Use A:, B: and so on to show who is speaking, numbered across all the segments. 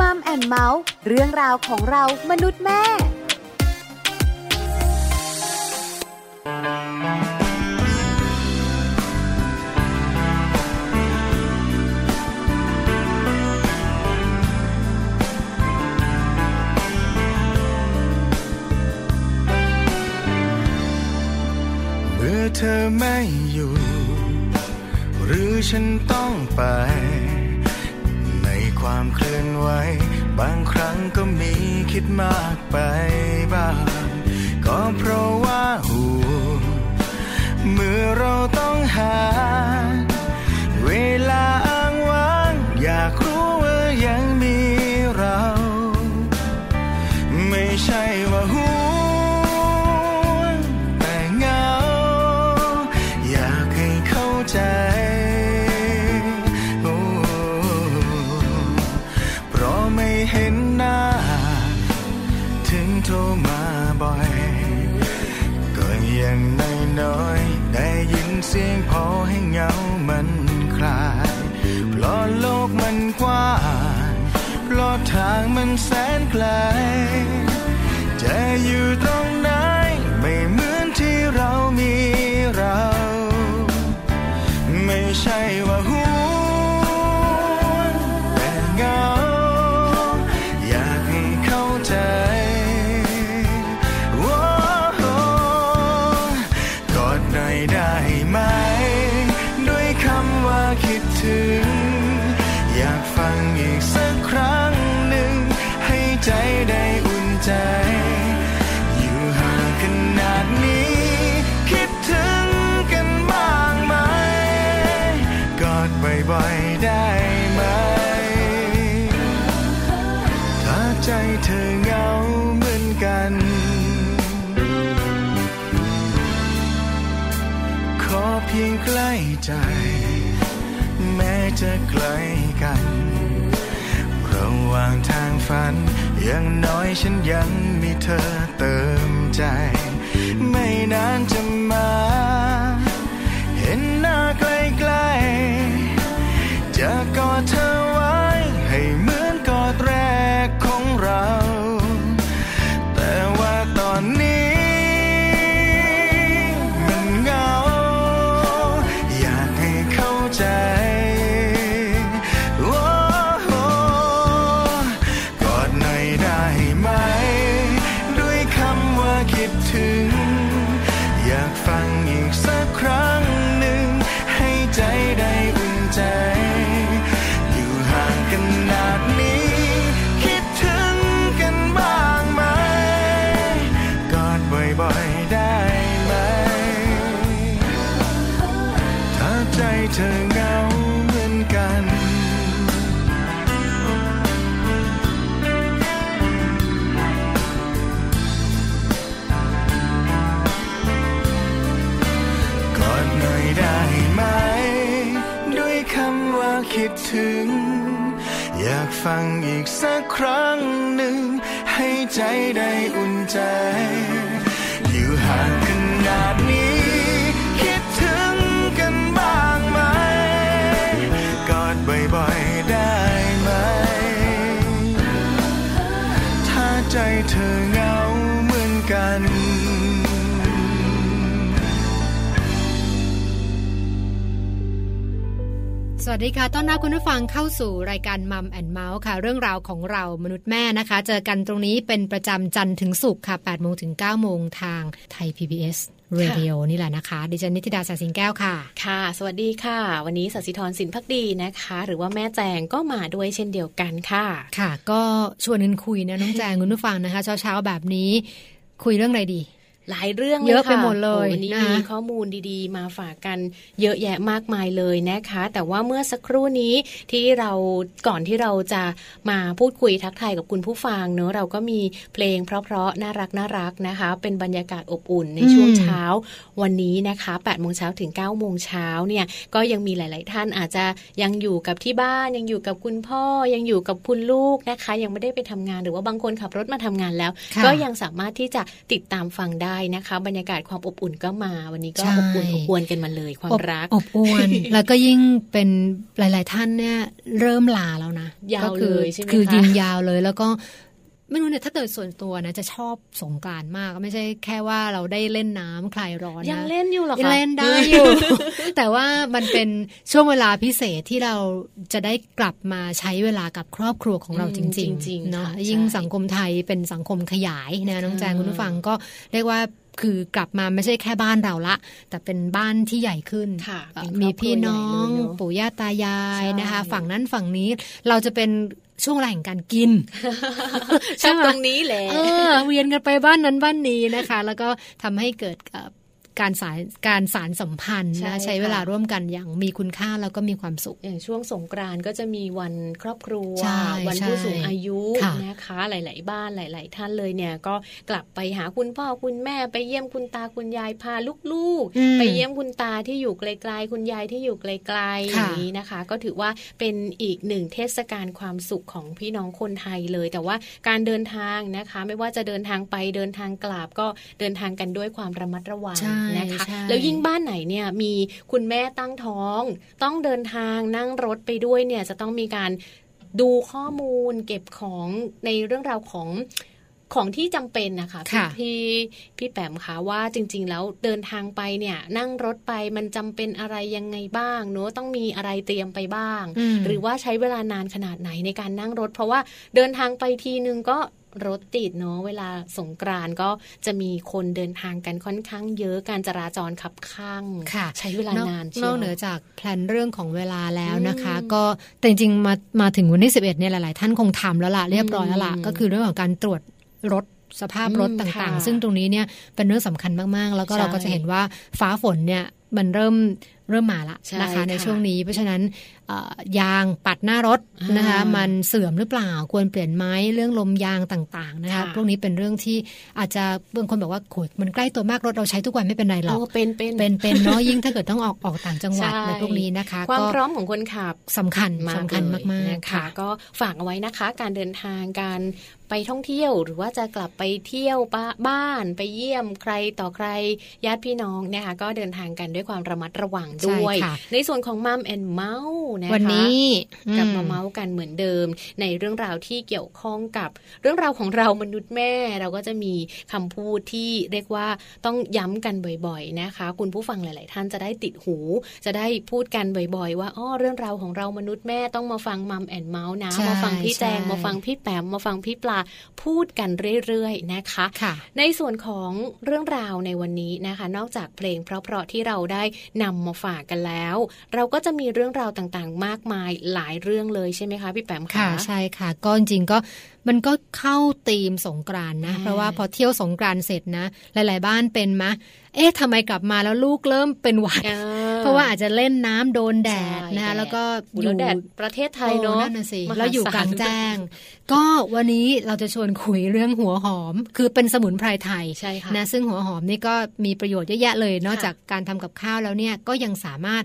A: มัมแอนเมาส์เรื่องราวของเรามนุษย์แม่
B: เธอไม่อยู่ หรือฉันต้องไป ความเคลื่อนไหว บางครั้งก็มีคิดมากไปบ้าง ก็เพราะว่าหูเมื่อเราต้องหา เวลาอ้างว้างอยาก มันแสนไกล ใกล้ใจ แม้จะไกลกัน ระหว่างทางฝันยังน้อยฉันยังมีเธอเติมใจ ไม่นานจะมา เห็นหน้าใกล้ๆจะกอดเธอ ใจได้อุ่นใจ
C: วัสดีค่ะ ต้อนรับคุณผู้ฟังเข้าสู่รายการมัมแอนเมาส์ค่ะ เรื่องราวของเรามนุษย์แม่นะคะ เจอกันตรงนี้เป็นประจำจันทร์ถึงศุกร์ค่ะ8โมงถึง9โมงทางไทย PBS เรดิโอนี่แหละนะคะ ดิฉันนิติดาสาสิงแก้วค่ะ
D: ค่ะ สวัสดีค่ะ วันนี้สัสิธรสินพักดีนะคะ หรือว่าแม่แจงก็มาด้วยเช่นเดียวกันค่ะ
C: ค่ะ ก็ชวนกันคุยนะน้องแจงคุณผู้ฟังนะคะ เช้าๆแบบนี้คุยเรื่องอะไรดี
D: หลายเรื่อง
C: เยอะไปหมดเลย
D: วันนี้มีข้อมูลดีๆ มาฝากกันเยอะแยะมากมายเลยนะคะ แต่ว่าเมื่อสักครู่นี้ที่เราก่อนที่เราจะมาพูดคุยทักทายกับคุณผู้ฟังเนอะเราก็มีเพลงเพราะๆน่ารักน่ารักนะคะ เป็นบรรยากาศอบอุ่นในช่วงเช้า วันนี้นะคะ8โมงเช้าถึง9โมงเช้าเนี่ยก็ยังมีหลาย ๆ ท่านอาจจะยังอยู่กับที่บ้านยังอยู่กับคุณพ่อยังอยู่กับคุณลูกนะคะ ยังไม่ได้ไปทำงานหรือว่าบางคนขับรถมาทำงานแล้ว ก็ยังสามารถที่จะติดตามฟังได้นะคะ บรรยากาศความอบอุ่นก็มา วันนี้ก็
C: ใช่
D: อบอุ่นอบอวนกันมาเลยความรัก
C: อบอวน แล้วก็ยิ่งเป็นหลาย ๆ ท่านเนี่ยเริ่มลาแล้วนะ
D: ยาว
C: ก็คื
D: เลยใช่ไหม
C: คือ
D: คะ
C: ยิงยาวเลยแล้วก็ ไม่รู้เนี่ยถ้าเกิดส่วนตัวนะจะชอบสงกรานต์มากไม่ใช่แค่ว่าเราได้เล่นน้ำคลายร้อนนะ
D: ยังเล่นอยู่เหรอ
C: ยัง
D: คะ
C: เล่นได้อยู่ แต่ว่ามันเป็นช่วงเวลาพิเศษที่เราจะได้กลับมาใช้เวลากับครอบครัวของเรา
D: อืม
C: จริง
D: จริงๆ
C: ๆเนาะ
D: ค่ะ
C: ยิ่ง
D: ใช่
C: สังคมไทยเป็นสังคมขยายนะน้องแจง
D: อ่า
C: คุณผู้ฟังก็เรียกว่าคือกลับมาไม่ใช่แค่บ้านเราละ แต่เป็นบ้านที่ใหญ่ขึ้น
D: ค่ะ
C: เอ่อ
D: เป็นครอบครัว
C: มีพี่น้อง
D: ใหญ่เลยเนอะ
C: ปู่ย่าตายาย
D: ใช่
C: นะคะ ฝั่งนั้นฝั่งนี้เราจะเป็น ช่วงเวลาแห่งการกิน
D: ชอบตรงนี้แหละ
C: เออเวียนกันไปบ้านนั้นบ้านนี้นะคะ แล้วก็ทำให้เกิดเอ่อ การสารการสารสัมพันธ์
D: ใช่
C: นะใช้
D: ค่ะ
C: เวลาร่วมกันอย่างมีคุณค่าแล้วก็มีความสุข
D: อย่างช่วงสงกรานต์ก็จะมีวันครอบครัว
C: ใช่
D: วันผู้สูงอายุ
C: ค่ะ
D: นะคะหลาย ๆ บ้านหลาย ๆ ท่านเลยเนี่ยก็กลับไปหาคุณพ่อคุณแม่ไปเยี่ยมคุณตาคุณยายพาลูก
C: อืม
D: ๆไปเยี่ยมคุณตาที่อยู่ไกล ๆ คุณยายที่อยู่ไกลๆอ
C: ค่ะ
D: ย่างนี้นะคะ ก็ถือว่าเป็นอีกหนึ่งเทศกาลความสุขของพี่น้องคนไทยเลย แต่ว่าการเดินทางนะคะ ไม่ว่าจะเดินทางไปเดินทางกลับก็เดินทางกันด้วยความระมัดระวัง
C: ใช่
D: นะคะ
C: ใช่
D: แล้วยิ่งบ้านไหนเนี่ยมีคุณแม่ตั้งท้อง ต้องเดินทางนั่งรถไปด้วยเนี่ยจะต้องมีการดูข้อมูลเก็บของในเรื่องราวของของที่จำเป็นนะคะพี่
C: ค่ะ
D: พี่พี่แปมคะว่าจริง ๆ แล้วเดินทางไปเนี่ย นั่งรถไปมันจำเป็นอะไรยังไงบ้างเนอะต้องมีอะไรเตรียมไปบ้าง
C: อืม
D: หรือว่าใช้เวลานานขนาดไหนในการนั่งรถ เพราะว่าเดินทางไปทีนึงก็ รถติดเนาะเวลาสงกรานต์ก็จะมีคนเดินทางกันค่อนข้างเยอะการจราจรขับข้าง
C: ค่ะ
D: ใช้เวลานานเชี
C: น
D: ยว
C: อกเหนือจากแพลนเรื่องของเวลาแล้วนะคะ
D: อืม
C: ก็แต่จริงๆมามาถึงวันที่ 11เนี่ยหลาย ๆ ท่านคงทำแล้วล่ะเรียบร้อยแล้วล่ะ
D: อืม
C: ก็คือเรื่องของการตรวจรถสภาพรถ
D: อืม
C: ต่าง
D: ค่ะ
C: ๆซึ่งตรงนี้เนี่ยเป็นเรื่องสำคัญมากๆ แล้วก็
D: ใช่
C: เราก็จะเห็นว่าฟ้าฝนเนี่ย มันเริ่มเริ่มมาละ
D: ใช่
C: นะคะใน
D: ค่ะ
C: ช่วงนี้ เพราะฉะนั้นเอ่อยางปัดหน้ารถนะคะ
D: อ่ามั
C: มันเสื่อมหรือเปล่าควรเปลี่ยนไหมเรื่องลมยางต่างๆนะคะ
D: ค่ะ
C: พวกนี้เป็นเรื่องที่อาจจะบางคนบอกว่าโขดมันใกล้ตัวมากรถเราใช้ทุกวันไม่เป็นไรหรอก
D: โอ้เป็นเป็น
C: เป็นเป็นเนาะยิ่งถ้าเกิดต้องออกออกต่างจังหวัด
D: ใช่
C: ในพวกนี้นะคะ
D: ความ
C: ก็
D: พร้อมของคนขับ
C: สำคัญ
D: มาก
C: สำคัญ
D: เลย
C: มาก
D: นะ
C: ๆ
D: คะ
C: ค่ะ
D: ก็ฝากเอาไว้นะคะ การเดินทางการไปท่องเที่ยวหรือว่าจะกลับไปเที่ยวบ้าบ้านไปเยี่ยมใครต่อใครญาติพี่น้องนะคะก็เดินทางกันด้วยความระมัดระวังด้วย
C: ใช่ค่ะ
D: ในส่วนของมัมแอนเมาส์นะคะ
C: วันนี้
D: กลับ
C: อื
D: มาเมาส์กันเหมือนเดิม ในเรื่องราวที่เกี่ยวข้องกับเรื่องราวของเรามนุษย์แม่ เราก็จะมีคำพูดที่เรียกว่าต้องย้ำกันบ่อยๆนะคะ คุณผู้ฟังหลาย ๆ ท่านจะได้ติดหู จะได้พูดกันบ่อยๆ ว่าอ้อเรื่องราวของเรามนุษย์แม่ต้องมาฟังมัมแอนเมาส์นะ
C: ใช่
D: มาฟังพี่แจง
C: ใช่
D: มาฟังพี่แปมมาฟังพี่ปลาพูดกันเรื่อยๆนะคะ
C: ค่ะ
D: ในส่วนของเรื่องราวในวันนี้นะคะ นอกจากเพลงเพราะๆที่เราได้นำมาฝากกันแล้ว เราก็จะมีเรื่องราวต่างๆ มากมายหลายเรื่องเลยใช่ไหมคะพี่แปม
C: ค่ะใช่ค่ะก็จริงก็มันก็เข้าธีมสงกรานต์นะ
D: อ่า
C: เพราะว่าพอเที่ยวสงกรานต์เสร็จนะ หลาย ๆ บ้านเป็นมะ เอ๊ะทำไมกลับมาแล้วลูกเริ่มเป็นหวัด
D: อ่
C: เพราะว่าอาจจะเล่นน้ำโดนแดด
D: ใช่
C: นะคะ
D: แดด
C: แล้วก็
D: อุ๊
C: อยยู่
D: แล้วแดดประเทศไทยเนาะ
C: โอ้นั่นน่ะสิ
D: มห
C: แล้วอยู่
D: ศ
C: กลางแจ้ง ก็วันนี้เราจะชวนคุยเรื่องหัวหอม คือเป็นสมุนไพรไทย
D: ใช่ค่ะ
C: นะซึ่งหัวหอมนี่ก็มีประโยชน์เยอะแยะเลย นอก
D: ค่ะ
C: จากการทำกับข้าวแล้วเนี่ยก็ยังสามารถ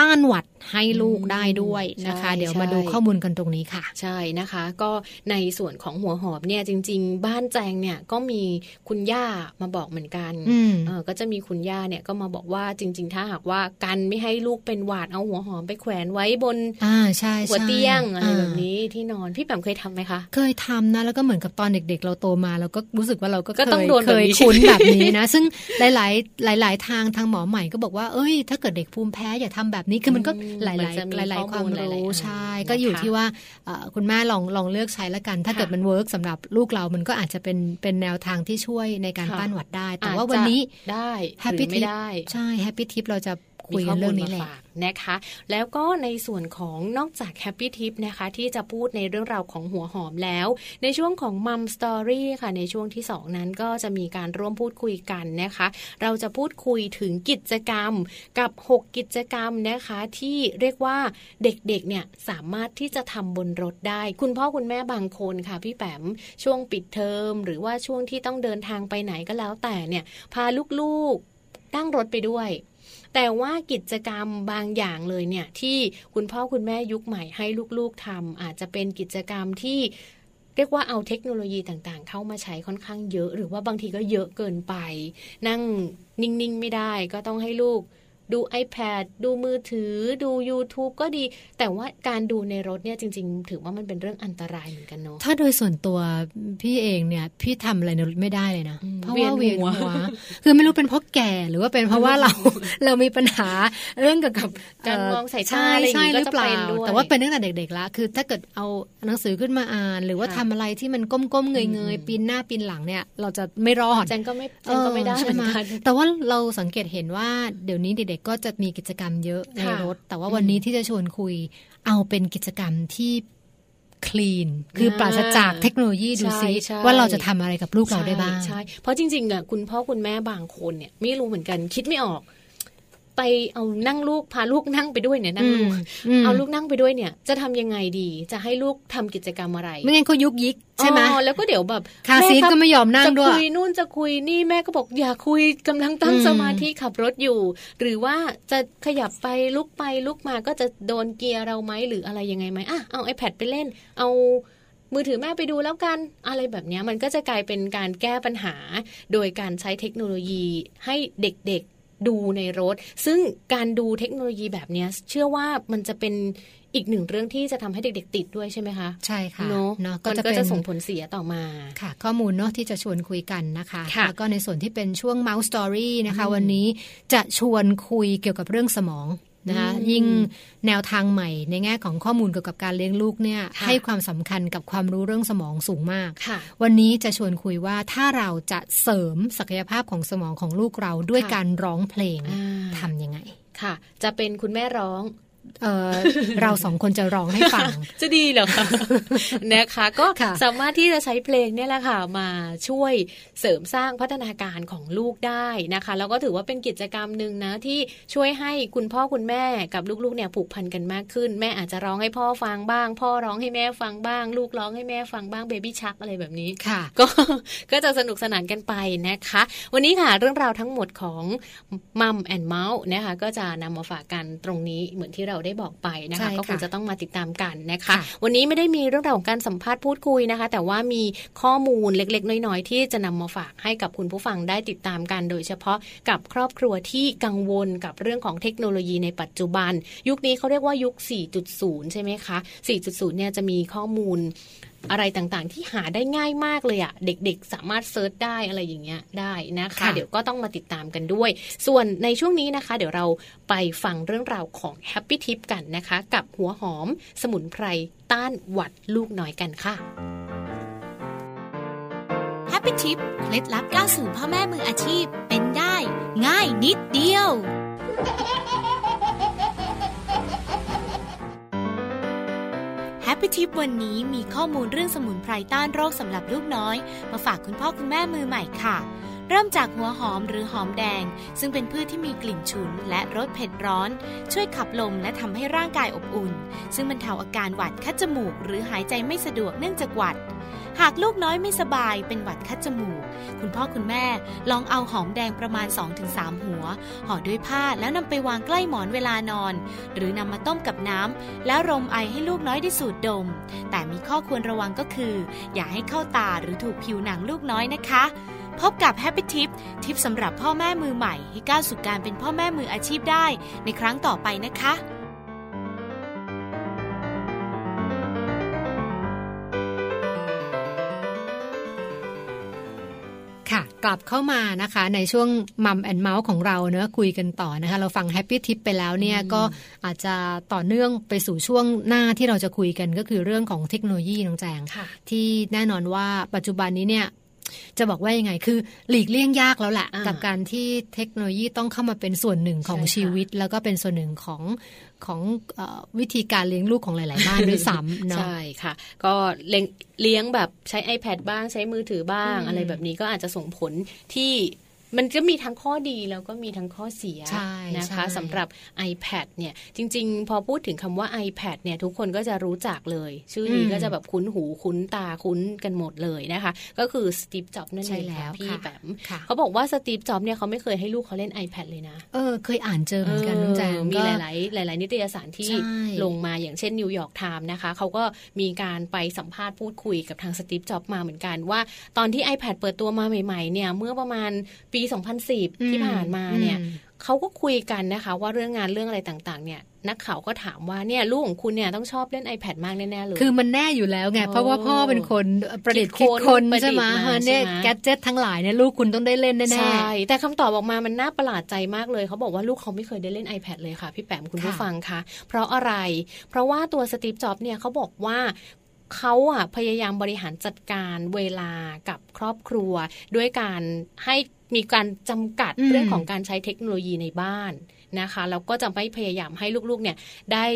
C: ต้านหวัดให้ลูกได้ด้วยนะคะ
D: ใช่
C: เดี๋ยวมาดู
D: ใช่
C: ข้อมูลกันตรงนี้ค่ะ
D: ใช่นะคะ ก็ในส่วนของหัวหอมเนี่ยจริง ๆ บ้านแจงเนี่ยก็มีคุณย่ามาบอกเหมือนกัน
C: อืม
D: เออก็จะมีคุณย่าเนี่ยก็มาบอกว่าจริง ๆ ถ้าหากว่ากันไม่ให้ลูกเป็นหวาดเอาหัวหอมไปแขวนไว้บน
C: อ่าใช่
D: หัว
C: ใช่
D: เตียงอะไราแบบนี้ที่นอนพี่แปมเคยทำไหมคะ
C: เคยทำนะแล้วก็เหมือนกับตอนเด็ก ๆ เราโตมาเราก็รู้สึกว่าเราก็
D: ก็
C: เค
D: ต้อง
C: ย
D: โดน
C: เคย
D: แบบนี้
C: คุ้นแบบนี้นะ ซึ่งหลาย ๆ หลาย ๆ ทางทางหมอใหม่ก็บอกว่าเอ้ย ถ้าเกิดเด็กภูมิแพ้อย่าทำแบบนี้คือมันก็
D: อืม
C: หลาย
D: มันจะมี
C: ๆหลายๆความ
D: ข้อมูลหลายๆ
C: รู้
D: อัน
C: ใช่
D: นะคะ
C: ก็อยู่ที่ว่าเอ่อคุณแม่ลองลองเลือกใช้แล้วกัน ถ้า
D: ค่ะ
C: เกิดมันเวิร์กสำหรับลูกเรามันก็อาจจะเป็นเป็นแนวทางที่ช่วยในการ
D: ค่ะ
C: ต้านหวัดได้ แต่
D: อาจ
C: ว่าวันนี้
D: จะได้ห
C: Happy
D: รือไม่
C: Tip
D: ได้
C: ใช่แฮปปี้ทิปเราจะ คุยกั
D: ข้อนมู
C: เรื่
D: ล
C: องนี้
D: มา
C: แหละ
D: ฝากนะคะ แล้วก็ในส่วนของนอกจาก Happy Tip นะคะ ที่จะพูดในเรื่องราวของหัวหอมแล้ว ในช่วงของ Mum Story ค่ะ ในช่วงที่ 2 นั้นก็จะมีการร่วมพูดคุยกันนะคะ เราจะพูดคุยถึงกิจกรรมกับ 6 กิจกรรมนะคะ ที่เรียกว่าเด็กๆเนี่ยสามารถที่จะทำบนรถได้ คุณพ่อคุณแม่บางคนค่ะ พี่แปมช่วงปิดเทอม หรือว่าช่วงที่ต้องเดินทางไปไหนก็แล้วแต่เนี่ยพาลูกๆนั่งรถไปด้วย แต่ว่ากิจกรรมบางอย่างเลยเนี่ยที่คุณพ่อคุณแม่ยุคใหม่ให้ลูกๆทำอาจจะเป็นกิจกรรมที่เรียกว่าเอาเทคโนโลยีต่างๆ เข้ามาใช้ค่อนข้างเยอะ หรือว่าบางทีก็เยอะเกินไป นั่งนิ่งๆ ไม่ได้ก็ต้องให้ลูก ดู iPad ดูมือถือ ดู YouTube ก็ดี แต่ว่าการดูในรถเนี่ยจริง ๆ ถือว่ามันเป็นเรื่องอันตรายเหมือนกันเนาะ
C: ถ้าโดยส่วนตัวพี่เองเนี่ย พี่ทำอะไรในรถไม่ได้เลยนะ
D: อืม
C: เพราะว่า
D: เวี
C: เวี
D: ย
C: ย
D: น
C: น
D: หัว
C: หัวคือไม่รู้เป็นเพราะแก่หรือว่าเป็นเพราะว่าเราเรามีปัญหาเรื่องเกี่ยวกับ
D: การ
C: เม
D: องสายตา
C: ใช่
D: อะไรอย่าง
C: ใช่
D: งี้
C: ห
D: ก็
C: รือ
D: จะ
C: เปล่า
D: เป็นด้วย
C: แต่ว่าเป็นตั้งแต่เด็กๆแล้วคือ ถ้าเกิดเอาหนังสือขึ้นมาอ่าน หรือว่า
D: ค่ะ
C: ทำอะไรที่มันก้มๆเง
D: อื
C: ย
D: ม
C: ๆปีนหน้าปีนหลังเนี่ย เราจะไม่รอด
D: แจนก็ไม่แจนก็ไม่ได้
C: เออ
D: เหมือน
C: ใช่ไหม
D: กัน
C: แต่ว่าเราสังเกตเห็นว่าเดี๋ยวนี้เด็กๆก็จะมีกิจกรรมเยอะใน
D: ค่ะ
C: รถ แต่ว่าวันนี้ที่จะชวนคุยเอาเป็นกิจกรรมที่คลีนคือปราศจากเทคโนโลยีดูซิ
D: ใช่ใช่
C: ว่าเราจะทำอะไรกับลูกเราได้บ้าง
D: ใช่ใช่เพราะจริงๆอะคุณพ่อคุณแม่บางคนเนี่ยไม่รู้เหมือนกันคิดไม่ออก ไปเอานั่งลูกพาลูกนั่งไปด้วยเนี่ยนั่งลูก
C: อืม
D: เอาลูกนั่งไปด้วยเนี่ย จะทำยังไงดี จะให้ลูกทำกิจกรรมอะไร
C: ไม่งั้นเขายุกยิกใช่ไหม
D: อ๋อแล้วก็เดี๋ยวแบบ
C: คาร์ซีท
D: แรับ
C: ก็ไม่ยอมนั่ง
D: จะ
C: ด้วย
D: คุยนู่นจะคุยนี่แม่ก็บอกอย่าคุยกำลังตั้ง
C: อืม
D: สมาธิขับรถอยู่ หรือว่าจะขยับไปลุกไปลุกมาก็จะโดนเกียร์เราไหมหรืออะไรยังไงไหมอะเอา iPad ไปเล่น เอามือถือแม่ไปดูแล้วกันอะไรแบบเนี้ยมันก็จะกลายเป็นการแก้ปัญหา โดยการใช้เทคโนโลยีให้เด็กๆ ดูในรถ ซึ่งการดูเทคโนโลยีแบบเนี้ยเชื่อว่ามันจะเป็นอีกหนึ่งเรื่องที่จะทำให้เด็กๆ ติดด้วยใช่ไหมคะ
C: ใช่ค่ะ
D: เนาะ
C: เนาะ
D: ก็
C: ก็จะ
D: ก็
C: เป็น
D: จะส่งผลเสียต่อมา
C: ค่ะ ข้อมูลเนาะที่จะชวนคุยกันนะคะ
D: ค่ะ
C: แล้วก็ในส่วนที่เป็นช่วง Mouse Story นะคะ
D: อืม
C: วันนี้จะชวนคุยเกี่ยวกับเรื่องสมอง นะคะ
D: อืม
C: ยิ่งแนวทางใหม่ในแง่ของข้อมูลเกี่ยวกับการเลี้ยงลูกเนี่ย
D: ค่ะ
C: ให้ความสำคัญกับความรู้เรื่องสมองสูงมาก
D: ค่ะ
C: วันนี้จะชวนคุยว่าถ้าเราจะเสริมศักยภาพของสมองของลูกเราด้วย
D: ค่ะ
C: การร้องเพลง
D: อ่า
C: ทำยังไง
D: ค่ะ จะเป็นคุณแม่ร้อง
C: เออเราสองคนจะร้องให้ฟัง
D: จะดีเหรอคะนะคะ ก็
C: ค่ะ
D: สามารถที่จะใช้เพลงเนี่ยแหละค่ะมาช่วยเสริมสร้างพัฒนาการของลูกได้นะคะ แล้วก็ถือว่าเป็นกิจกรรมหนึ่งนะที่ช่วยให้คุณพ่อคุณแม่กับลูกๆเนี่ยผูกพันกันมากขึ้น แม่อาจจะร้องให้พ่อฟังบ้าง พ่อร้องให้แม่ฟังบ้าง ลูกร้องให้แม่ฟังบ้างเบบี้ชักอะไรแบบนี้
C: ค่ะ
D: ก็ก็จะสนุกสนานกันไปนะคะ วันนี้ค่ะเรื่องราวทั้งหมดของมัมแอนเมาส์นะคะก็จะนำมาฝากกันตรงนี้เหมือนที่เราได้บอกไปนะ
C: ใช่
D: คะ
C: ค่ะ
D: ก็คงจะต้องมาติดตามกันนะคะ
C: ค่ะ
D: วันนี้ไม่ได้มีเรื่องราวของการสัมภาษณ์พูดคุยนะคะ แต่ว่ามีข้อมูลเล็ก ๆ น้อย ๆ ที่จะนำมาฝากให้กับคุณผู้ฟังได้ติดตามกันโดยเฉพาะกับครอบครัวที่กังวลกับเรื่องของเทคโนโลยีในปัจจุบัน ยุคนี้เขาเรียกว่ายุค 4.0 ใช่ไหมคะ 4.0 เนี่ยจะมีข้อมูลอะไรต่างๆ ที่หาได้ง่ายมากเลยอะเด็กๆ สามารถเซิร์ชได้อะไรอย่างเงี้ยได้นะคะ
C: ค่ะ
D: เดี๋ยวก็ต้องมาติดตามกันด้วย ส่วนในช่วงนี้นะคะ เดี๋ยวเราไปฟังเรื่องราวของ Happy Tip กันนะคะ กับหัวหอมสมุนไพรต้านหวัดลูกน้อยกันค่ะ
E: Happy Tip เคล็ดลับก้าวสู่พ่อแม่มืออาชีพเป็นได้ ง่ายนิดเดียว Happy Tip วันนี้มีข้อมูลเรื่องสมุนไพรต้านโรคสำหรับลูกน้อย มาฝากคุณพ่อคุณแม่มือใหม่ค่ะ เริ่มจากหัวหอมหรือหอมแดง ซึ่งเป็นพืชที่มีกลิ่นฉุนและรสเผ็ดร้อน ช่วยขับลมและทำให้ร่างกายอบอุ่น ซึ่งบรรเทาอาการหวัดคัดจมูก หรือหายใจไม่สะดวกเนื่องจากหวัด หากลูกน้อยไม่สบายเป็นหวัดคัดจมูก คุณพ่อคุณแม่ลองเอาหอมแดงประมาณ 2-3 หัว ห่อด้วยผ้าแล้วนำไปวางใกล้หมอนเวลานอน หรือนำมาต้มกับน้ำแล้วรมไอให้ลูกน้อยได้สูดดม แต่มีข้อควรระวังก็คือ อย่าให้เข้าตาหรือถูกผิวหนังลูกน้อยนะคะ พบกับ Happy Tip ทิปสำหรับพ่อแม่มือใหม่ ให้ก้าวสู่การเป็นพ่อแม่มืออาชีพได้ในครั้งต่อไปนะคะ
C: ค่ะกลับเข้ามานะคะในช่วง Mum and Mouse ของเราเนอะคุยกันต่อนะคะ เราฟัง Happy Tip ไปแล้วเนี่ย
D: อืม
C: ก็อาจจะต่อเนื่องไปสู่ช่วงหน้าที่เราจะคุยกันก็คือเรื่องของเทคโนโลยีน้องแจง
D: ค่ะ
C: ที่แน่นอนว่าปัจจุบันนี้เนี่ย จะบอกว่ายังไงคือหลีกเลี่ยงยากแล้วแหละ
D: อ่ากั
C: กับการที่เทคโนโลยีต้องเข้ามาเป็นส่วนหนึ่งของ
D: ใช่ค่ะ
C: ชีวิต แล้วก็เป็นส่วนหนึ่งของของเออวิธีการเลี้ยงลูกของหลาย ๆ บ้านด้วยซ้ำเนาะ
D: ใช่ค่ะ ก็เลี้ยงเลี้ยงแบบใช้ iPad บ้างใช้มือถือบ้าง
C: อืม
D: อะไรแบบนี้ก็อาจจะส่งผลที่ มันจะมีทั้งข้อดีแล้วก็มีทั้งข้อเสีย
C: ใช่
D: นะคะ
C: ใช่
D: สำหรับ iPad เนี่ยจริง ๆ พอพูดถึงคำว่า iPad เนี่ยทุกคนก็จะรู้จักเลย ชื่อนี้
C: อืม
D: ก็จะแบบคุ้นหูคุ้นตาคุ้นกันหมดเลยนะคะ ก็คือสตีฟจ็อบนั่น
C: ใช่
D: เอง
C: แล้
D: ค่ะ
C: ว
D: พี่
C: ค่ะ
D: แปม
C: ค่ะ
D: เขาบอกว่าสตีฟจ็อบเนี่ยเขาไม่เคยให้ลูกเขาเล่น iPad เลยนะ
C: เออเคยอ่านเจอเหมือนกันน้องแจง
D: เออมี
C: ก็
D: หลาย ๆ หลาย ๆ นิตยสารที่
C: ใช่
D: ลงมาอย่างเช่นนิวยอร์กไทม์นะคะเขาก็มีการไปสัมภาษณ์พูดคุยกับทางสตีฟจ็อบมาเหมือนกันว่า ตอนที่ iPad เปิดตัวมาใหม่ ๆ เนี่ยเมื่อประมาณปี2010 ที่ผ่านมาเนี่ย
C: อืม
D: เขาก็คุยกันนะคะ ว่าเรื่องงานเรื่องอะไรต่างๆ เนี่ยนักข่าวก็ถามว่าเนี่ยลูกของคุณเนี่ยต้องชอบเล่น iPad มากแน่ๆเลย
C: คือมันแน่อยู่แล้วไง
D: โอ้
C: เพราะว่าพ่อเป็นคนประดิษฐ์
D: คิ
C: คิ
D: ด
C: ด
D: ค้น
C: คน
D: ประดิษฐ์
C: ใช่ไหม
D: มา
C: ฮะเนี่ย
D: ใช่ไหม
C: แกดเจ็ตทั้งหลายเนี่ยลูกคุณต้องได้เล่นแน่
D: ใช่แต่คำตอบออกมามันน่าประหลาดใจมากเลยเขาบอกว่าลูกเขาไม่เคยได้เล่น iPad เลยค่ะ พี่แปมคุณผู้
C: ค่ะ
D: ฟังคะเพราะอะไร เพราะว่าตัวสตีฟจ็อบส์เนี่ยเขาบอกว่าเขาอะพยายามบริหารจัดการเวลากับครอบครัว ด้วยการให้ มีการจำกัด
C: อืม
D: เรื่องของการใช้เทคโนโลยีในบ้านนะคะแล้วก็จะไม่พยายามให้ลูกๆเนี่ยได้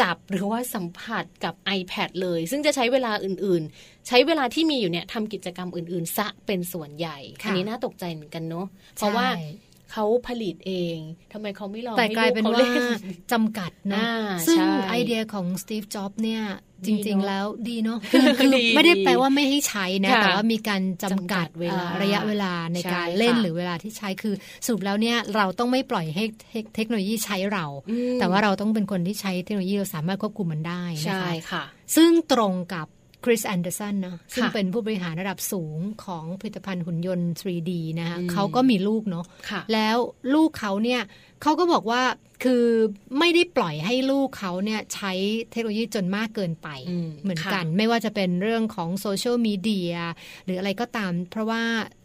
D: จับหรือว่าสัมผัสกับ iPad เลย ซึ่งจะใช้เวลาอื่นๆ ใช้เวลาที่มีอยู่เนี่ยทำกิจกรรมอื่นๆ ซะเป็นส่วนใหญ่
C: ค่ะ
D: อันนี้น่าตกใจเหมือนกันเนาะ
C: ๆ
D: เพราะว่า
C: ใช่
D: เขาผลิตเองทำไมเขาไม่ลอง
C: แต่
D: ให้
C: กลายเป็น
D: ลู
C: ว่า
D: ขล่
C: จำกัดนะ
D: อ่า
C: ซึ่ง
D: ใช่
C: ไอเดียของสตีฟจ็อบเนี่ยจ
D: ดี
C: ริง
D: เนอะ
C: ๆแล้วดีเนาะคือคือ
D: ดี
C: ไม่ได้แปลว่าไม่ให้ใช้นะ
D: ค่ะ
C: แต่ว่ามีการจำกัด
D: จำกัดเวลา
C: อ่อระยะเวลาใน
D: ใช่
C: การเล่น
D: ค่ะ
C: หรือเวลาที่ใช้คือสรุปแล้วเนี่ยเราต้องไม่ปล่อยให้เทคเทคโนโลยีใช้เรา
D: อืม
C: แต่ว่าเราต้องเป็นคนที่ใช้เทคโนโลยีเราสามารถควบคุมมันได้นะ
D: ใช่
C: คะ
D: ค่ะ
C: ซึ่งตรงกับ คริสแอนเดอร์สันนะซึ่ง
D: ค่ะ
C: เป็นผู้บริหารระดับสูงของผลิตภัณฑ์หุ่นยนต์ 3D นะคะ
D: อืม
C: เขาก็มีลูกเนาะ
D: ค่ะ
C: แล้วลูกเขาเนี่ยเขาก็บอกว่าคือไม่ได้ปล่อยให้ลูกเขาเนี่ยใช้เทคโนโลยีจนมากเกินไป
D: อืม
C: เหมือน
D: ค่ะ
C: กัน ไม่ว่าจะเป็นเรื่องของโซเชียลมีเดียหรืออะไรก็ตาม เพราะว่า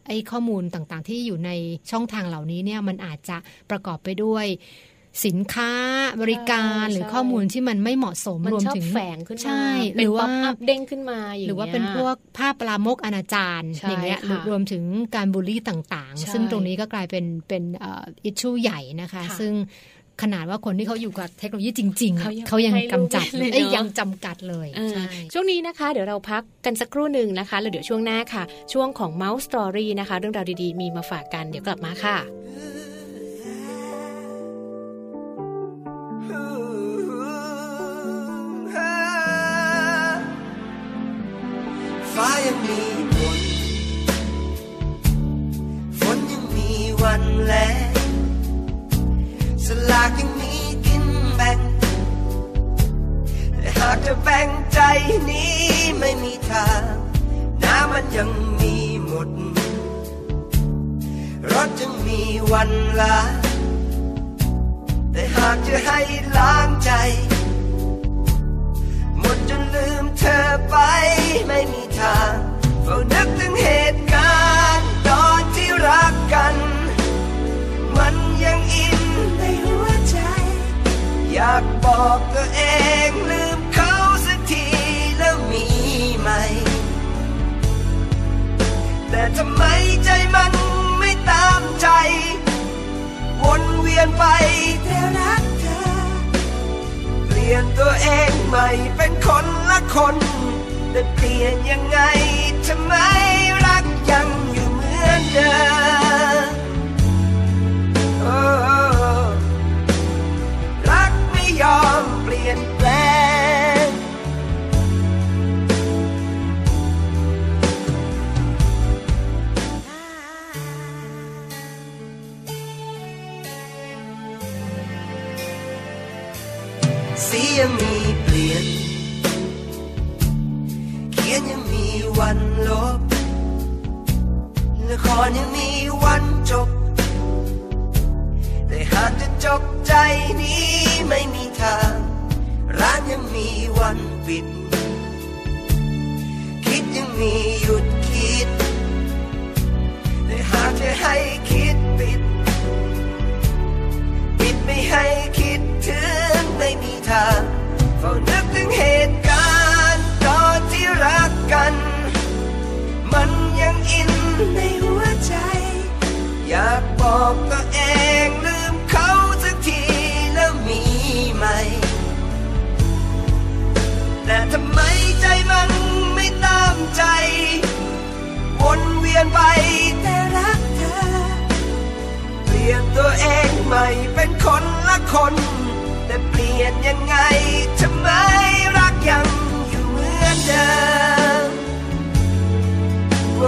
C: ไอ้ข้อมูลต่างๆ ที่อยู่ในช่องทางเหล่านี้เนี่ยมันอาจจะประกอบไปด้วย สินค้าบริการ
D: ใช่
C: หรือข้อมูลที่มันไม่เหมาะสม
D: มัน
C: รวม
D: ชอบ
C: ถึง
D: แฝงขึ้นมา
C: ใช่
D: เป็น
C: หรือว่า
D: ป๊อปอัพเด้งขึ้นมาอย่าง
C: หรือว่า
D: งี้ย
C: เป็นพวกภาพปลามกอนาจาร
D: ใช่
C: อย่างเงี้ย
D: ค่ะ
C: หรือรวมถึงการบูลลี่ต่าง
D: ใช่
C: ๆซึ่งตรงนี้ก็กลายเป็นเป็นอิชชูใหญ่นะคะ
D: ค่ะ
C: ซึ่งขนาดว่าคนที่เขาอยู่กับเทคโนโลยีจริงๆอะ
D: เขายัง
C: เขายัง
D: ให้ลูก
C: กำจัด
D: เลย
C: เอ้ย
D: เนอะ
C: ยังจำกัดเลย
D: เออ
C: ใช่
D: ช่วงนี้นะคะ เดี๋ยวเราพักกันสักครู่หนึ่งนะคะ แล้วเดี๋ยวช่วงหน้าค่ะ ช่วงของ Mouse Story นะคะ เรื่องราวดีๆ มีมาฝากกันเดี๋ยวกลับมาค่ะ
F: ฟ้ายังมีฝนฝนยังมีวันแลสลากยังมีกินแบ่งแต่หากจะแบ่งใจนี้ไม่มีทางน้ำมันยังมีหมด รถยังมีวันลาแต่หากจะให้ล้างใจ หมดจนลืมเธอไปไม่มีทางเฝ้านึกถึงเหตุการณ์ตอนที่รักกัน มันยังอินในหัวใจ อยากบอกตัวเองลืมเขาสักทีแล้วมีไหม แต่ทำไมใจมันไม่ตามใจ วนเวียนไปแต่รัก ลี่ยนตัวเองใหม่เป็นคนละคน แต่เปลี่ยนยังไงทำไมรักยังอยู่เหมือนเดิม ยังมีเปลี่ยน เขียนยังมีวันลบ ละครยังมีวันจบ แต่หากจะจบใจนี้ไม่มีทาง ร้านยังมีวันปิด คิดยังมีหยุดคิด แต่หากจะให้คิดปิด ปิดไม่ให้คิด ไม่มีทางเฝ้านึกถึงเหตุการณ์ตอนที่รักกัน มันยังอินในหัวใจ อยากบอกตัวเองลืมเขาสักทีแล้วมีใหม่แต่ทำไมใจมันไม่ตามใจ วนเวียนไปแต่รักเธอ เปลี่ยนตัวเองใหม่เป็นคนละคน ยังไงทำไมรักยังอยู่เหมือน
A: เดิมโ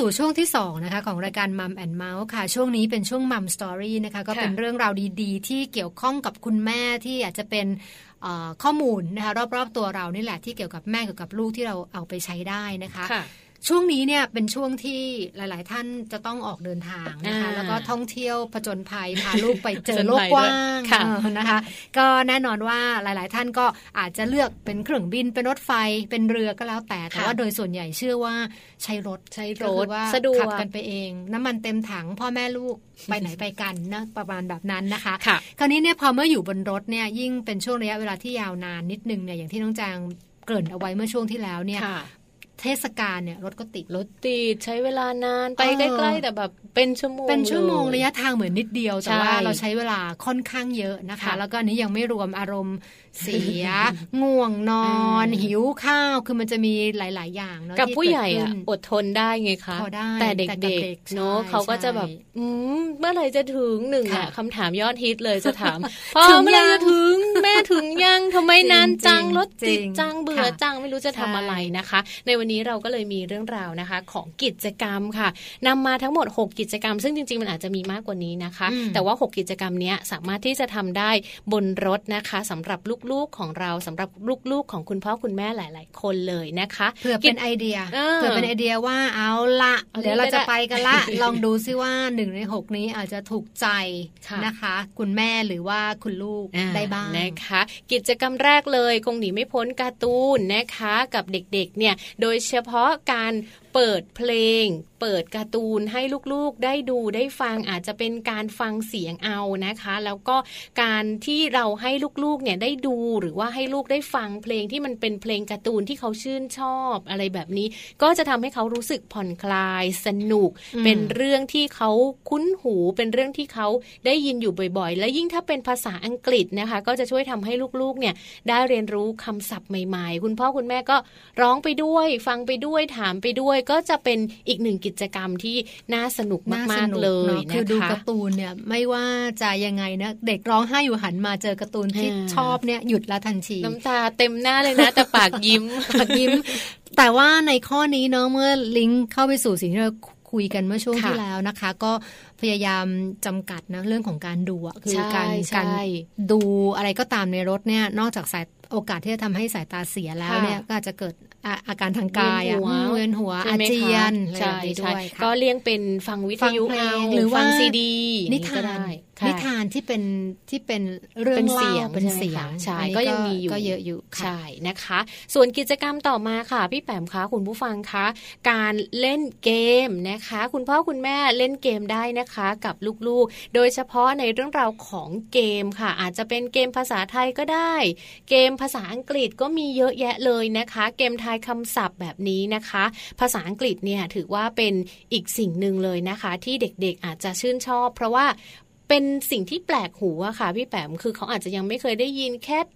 A: สู่
C: ช่วงที่2นะคะของรายการมัมแอนเมาส์ค่ะ ช่วงนี้เป็นช่วง mom story นะคะก็เป็นเรื่องราวดีๆ ที่เกี่ยวข้องกับคุณแม่ที่อาจจะเป็นเอ่อข้อมูลนะคะรอบๆตัวเรานี่แหละที่เกี่ยวกับแม่เกี่ยวกับลูกที่เราเอาไปใช้ได้นะคะ
D: ค่ะ
C: ช่วงนี้เนี่ยเป็นช่วงที่หลาย ๆ ท่านจะต้องออกเดินทางนะคะ
D: อ่า
C: แล้วก็ท่องเที่ยวผจญภัยพาลูกไปเจ
D: ผจ
C: อ
D: ญ
C: โลก
D: ภัย
C: กว้าง
D: ด้วยค่ะ
C: เออนะคะ ก็แน่นอนว่าหลาย ๆ ท่านก็อาจจะเลือกเป็นเครื่องบินเป็นรถไฟเป็นเรือก็แล้วแต่แต่
D: ค่ะ
C: ว่าโดยส่วนใหญ่เชื่อว่าใช้รถ
D: ใช้ร
C: ก็คื
D: ถ
C: อว่า
D: สะดวก
C: ขับกันไปเอง น้ำมันเต็มถังพ่อแม่ลูกไปไหนไปกันนะประมาณแบบนั้นนะคะ
D: ค่ะ
C: คราวนี้เนี่ยพอเมื่ออยู่บนรถเนี่ยยิ่งเป็นช่วงระยะเวลาที่ยาวนานนิดนึงเนี่ยอย่างที่น้องจางเกริ่นเอาไว้เมื่อช่วงที่แล้วเนี่ย
D: ค่ะ
C: เทศกาลเนี่ยรถก็ติด
D: รถติดใช้เวลานานไป
C: เออ
D: ใกล้ๆแต่แบบเป็นชั่วโมง
C: เป็นชั่วโมง
D: เล
C: ระยะทางเหมือนนิดเดียวแต่ว่า
D: ใช่
C: เราใช้เวลาค่อนข้างเยอะนะคะ
D: ค่ะ
C: แล้วก็อันนี้ยังไม่รวมอารมณ์เสียง่วงนอน
D: อืม
C: หิวข้าวคือมันจะมีหลาย ๆ อย่างเนาะ
D: กับ
C: ที่
D: ผู้ใหญ่
C: เกิด
D: อะ
C: ขึ้น
D: อดทนได้ไงคะ
C: พอได้
D: แต่
C: แต่กับ
D: เด็
C: เด็
D: ก
C: ก
D: ๆเนาะ
C: ใช่
D: เขาก็จะแบบ
C: ใช่
D: อืมเมื่อไหร่จะถึงหนึ่ง
C: ค่ะ
D: อะคำถามยอดฮิตเลยจะถามพ่อ
C: ถึง
D: เมื่อไหร่
C: ยัง
D: จะถึงแม่ ถึงยังทำไมนานจัง
C: จริงๆ
D: รถติด
C: จริง
D: จังเบื่อ
C: ค่ะ
D: จังไม่รู้จะทำอะไรนะคะ ในวันนี้เราก็เลยมีเรื่องราวนะคะ ของกิจกรรมค่ะนำมาทั้งหมด 6 กิจกรรม ซึ่งจริงๆมันอาจจะมีมากกว่านี้นะคะ
C: อืม
D: แต่ว่า 6 กิจกรรมเนี้ยสามารถที่จะทำได้บนรถนะคะสำหรับลูกๆของเราสำหรับลูกๆของคุณพ่อคุณแม่หลาย ๆ คนเลยนะคะ
C: เผื่อเป็นไอเดีย
D: เออ
C: เผื่อเป็นไอเดียว่าเอาละ
D: เอา
C: เดี๋ยวเราจะ
D: ก็ได้
C: ไปกันละ ลองดูซิว่าหนึ่งในหกนี้อาจจะถูกใจ
D: ค่ะ
C: นะคะ คุณแม่หรือว่าคุณลูก
D: อ่
C: ได้บ้าง
D: นะคะกิจกรรมแรกเลย คงหนีไม่พ้นการ์ตูนนะคะ กับเด็กๆเนี่ยโดยเฉพาะการเปิดเพลง เปิดการ์ตูนให้ลูกๆได้ดูได้ฟังอาจจะเป็นการฟังเสียงเอานะคะ แล้วก็การที่เราให้ลูกๆเนี่ยได้ดูหรือว่าให้ลูกได้ฟังเพลงที่มันเป็นเพลงการ์ตูนที่เขาชื่นชอบอะไรแบบนี้ ก็จะทำให้เขารู้สึกผ่อนคลายสนุก
C: อืม
D: เป็นเรื่องที่เขาคุ้นหู เป็นเรื่องที่เขาได้ยินอยู่บ่อยๆ และยิ่งถ้าเป็นภาษาอังกฤษนะคะ ก็จะช่วยทำให้ลูกๆเนี่ยได้เรียนรู้คำศัพท์ใหม่ ๆ คุณพ่อคุณแม่ก็ร้องไปด้วย ฟังไปด้วยถามไปด้วยก็จะเป็นอีกหนึ่งกิจกรรมที่น่าสนุก
C: น่
D: มาก
C: สนุ
D: ๆเลย
C: อะ
D: นะ
C: คือดู
D: คะ
C: การ์ตูนเนี่ยไม่ว่าจะยังไงนะเด็กร้องไห้อยู่หันมาเจอการ์ตูนที่
D: อ่า
C: ชอบเนี่ยหยุดแล้วทันที
D: น้ำตาเต็มหน้าเลยนะแต่ปากยิ้ม
C: ปากยิ้ม แต่ว่าในข้อนี้เนาะเมื่อลิงก์เข้าไปสู่สิ่งที่เราคุยกันเมื่อช่วง
D: ค่ะ
C: ที่แล้วนะคะ ก็พยายามจำกัดนะเรื่องของการดูอะคือ
D: ใช่
C: การ
D: ใช่
C: การดูอะไรก็ตามในรถเนี่ยนอกจากสาย โอกาสที่จะทำให้สายตาเสียแล้ว
D: ค่ะ
C: เนี่ยก็อาจจะเกิดอาอาการทางกายอะ
D: เวียนหัว
C: อืมเวียนหัว
D: ใช่
C: อา
D: ไหมคะ
C: เจียนอะไรแบ
D: ใช่
C: บนี้
D: ใช่
C: ด้วยค่ะ
D: ก็เลี่ยงเป็นฟังวิทยุ
C: ฟังเพลง
D: เอา
C: หรือว่า
D: ฟังซีดี
C: นิ
D: อย่ง
C: ทาน
D: ก็ได้ค่ะ
C: นิทานที่เป็นที่เป็นเรื่อง
D: เป็น
C: เล่า
D: เสียง
C: เป็น
D: ใช่ไหม
C: เสียง
D: คะใช่
C: อันนี้
D: ก็ยังมีอยู่
C: ก็เยอะอยู่ค่ะ
D: ใช่นะคะ ส่วนกิจกรรมต่อมาค่ะ พี่แปมคะคุณผู้ฟังคะ การเล่นเกมนะคะ คุณพ่อคุณแม่เล่นเกมได้นะคะ กับลูกๆ โดยเฉพาะในเรื่องราวของเกมค่ะ อาจจะเป็นเกมภาษาไทยก็ได้ เกมภาษาอังกฤษก็มีเยอะแยะเลยนะคะ เกมทายคำศัพท์แบบนี้นะคะ ภาษาอังกฤษเนี่ยถือว่าเป็นอีกสิ่งหนึ่งเลยนะคะ ที่เด็กๆอาจจะชื่นชอบ เพราะว่า เป็นสิ่งที่แปลกหูอะค่ะ พี่แปมคือเขาอาจจะยังไม่เคยได้ยินแคท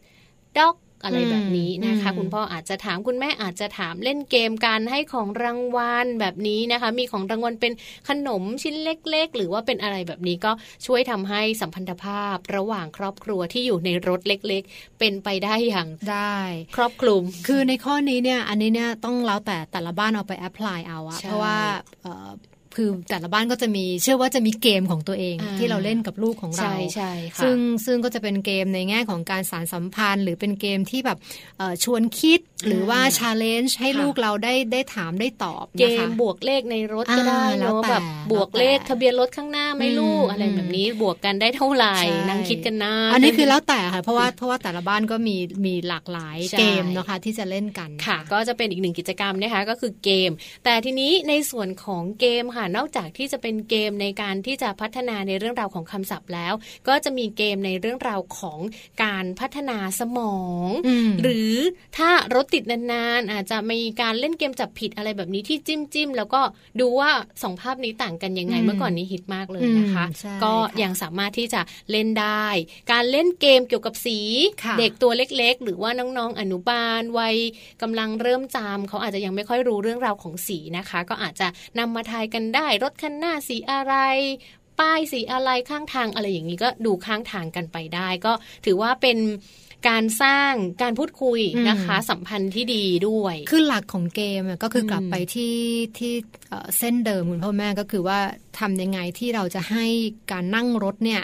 D: ด็อกอะไรแบบนี้นะคะ
C: อืม
D: คุณพ่ออาจจะถามคุณแม่อาจจะถามเล่นเกมการให้ของรางวัลแบบนี้นะคะ มีของรางวัลเป็นขนมชิ้นเล็ก ๆ หรือว่าเป็นอะไรแบบนี้ก็ช่วยทำให้สัมพันธภาพระหว่างครอบครัวที่อยู่ในรถเล็ก ๆ เป็นไปได้อย่าง
C: ได้
D: ครอบคลุม
C: คือในข้อนี้เนี่ยอันนี้เนี่ยต้องแล้วแต่แต่ละบ้านเอาไป apply เอาอะ
D: ใช่
C: เพราะว่าเอ่อ คือแต่ละบ้านก็จะมีเชื่อว่าจะมีเกมของตัวเอง
D: อ่า
C: ที่เราเล่นกับลูกของเรา
D: ใช่ใช่ค่ะ
C: ซึ่งซึ่งก็จะเป็นเกมในแง่ของการสารสัมพันธ์ หรือเป็นเกมที่แบบเอ่อชวนคิดหรือว่า challenge ให้
D: ค่ะ
C: ลูกเราได้ได้ถามได้ตอบ
D: เก
C: นะคะ
D: มบวกเลขในรถก็ได้
C: อ่าแล้ว
D: เนาะ
C: แต่
D: แบบบวกเลข
C: แล้วแต่
D: ทะเบียนรถข้างหน้าไม่ลูก
C: อืม
D: อะไรแบบนี้บวกกันได้เท่าไหร่
C: ใช่
D: นั่งคิดกันนะ
C: อันนี้คือแล้วแต่ค่ะเพราะว่าเพราะว่าแต่ละบ้านก็มีมีหลากหลาย
D: ใช่
C: เกมนะคะที่จะเล่นกัน
D: ค่ะ ก็จะเป็นอีกหนึ่งกิจกรรมนะคะก็คือเกม แต่ทีนี้ในส่วนของเกมค่ะนอกจากที่จะเป็นเกมในการที่จะพัฒนาในเรื่องราวของคำศัพท์แล้ว ก็จะมีเกมในเรื่องราวของการพัฒนาสมอง
C: อืม
D: หรือถ้ารถติดนานๆอาจจะมีการเล่นเกมจับผิดอะไรแบบนี้ที่จิ้มจิ้มๆแล้วก็ดูว่าสองภาพนี้ต่างกันยังไง
C: อืม
D: เมื่อก่อนนี้ฮิตมากเลยนะคะ
C: อืมใช่
D: ก็
C: ค่ะ
D: ยังสามารถที่จะเล่นได้ การเล่นเกมเกี่ยวกับสี
C: ค่ะ
D: เด็กตัวเล็ก ๆ หรือว่าน้องๆอนุบาลวัยกำลังเริ่มจำเขาอาจจะยังไม่ค่อยรู้เรื่องราวของสีนะคะ ก็อาจจะนำมาทายกันได้รถคันหน้าสีอะไรป้ายสีอะไรข้างทางอะไรอย่างนี้ก็ดูข้างทางกันไปได้ ก็ถือว่าเป็นการสร้างการพูดคุยนะคะ สัมพันธ์ที่ดีด้วย
C: คือหลักของเกมอะก็คืออ
D: ม
C: กลับไปที่ที่เอ่อเส้นเดิมคุณพ่อแม่ก็คือว่าทำยังไงที่เราจะให้การนั่งรถเนี่ย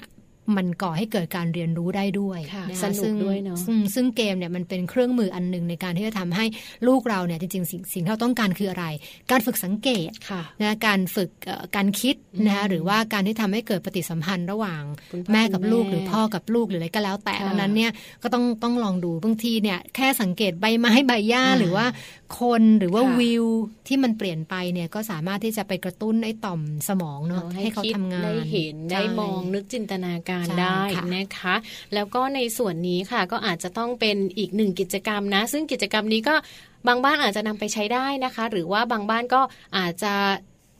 C: มันก่อให้เกิดการเรียนรู้ได้ด้วย
D: ค่ะ
C: นะคะ
D: สนุก
C: ซึ่ง
D: ด้วยเนอะ
C: ซึ่งซึ่งเกมเนี่ยมันเป็นเครื่องมืออันหนึ่งในการที่จะทำให้ลูกเราเนี่ยจริงๆสิ่งสิ่งที่เราต้องการคืออะไร การฝึกสังเกต
D: ค่ะ
C: นะการฝึกเอ่อการคิดนะคะ
D: อืม
C: หรือว่าการที่ทำให้เกิดปฏิสัมพันธ์ระหว่าง
D: คุณพ่อ
C: แม่กับ
D: คุณ
C: ลูก
D: แม่
C: หรือพ่อกับลูกหรืออะไรก็แล้วแต่
D: ค่ะ
C: ดังนั้นเนี่ยก็ต้องต้องลองดูบางทีเนี่ยแค่สังเกตใบไม้ใบหญ้า
D: อ่า
C: หรือว่า คนหรือว่า
D: ค่ะ
C: วิวที่มันเปลี่ยนไปเนี่ยก็สามารถที่จะไปกระตุ้นไอ้ต่อมสมองเนาะให้เขา
D: คิด
C: ทำงาน
D: ได้เห็นได้
C: ใช่
D: มองนึกจินตนาการ
C: ใช่
D: ได้
C: ค่ะ
D: นะคะ แล้วก็ในส่วนนี้ค่ะก็อาจจะต้องเป็นอีกหนึ่งกิจกรรมนะ ซึ่งกิจกรรมนี้ก็บางบ้านอาจจะนำไปใช้ได้นะคะ หรือว่าบางบ้านก็อาจจะ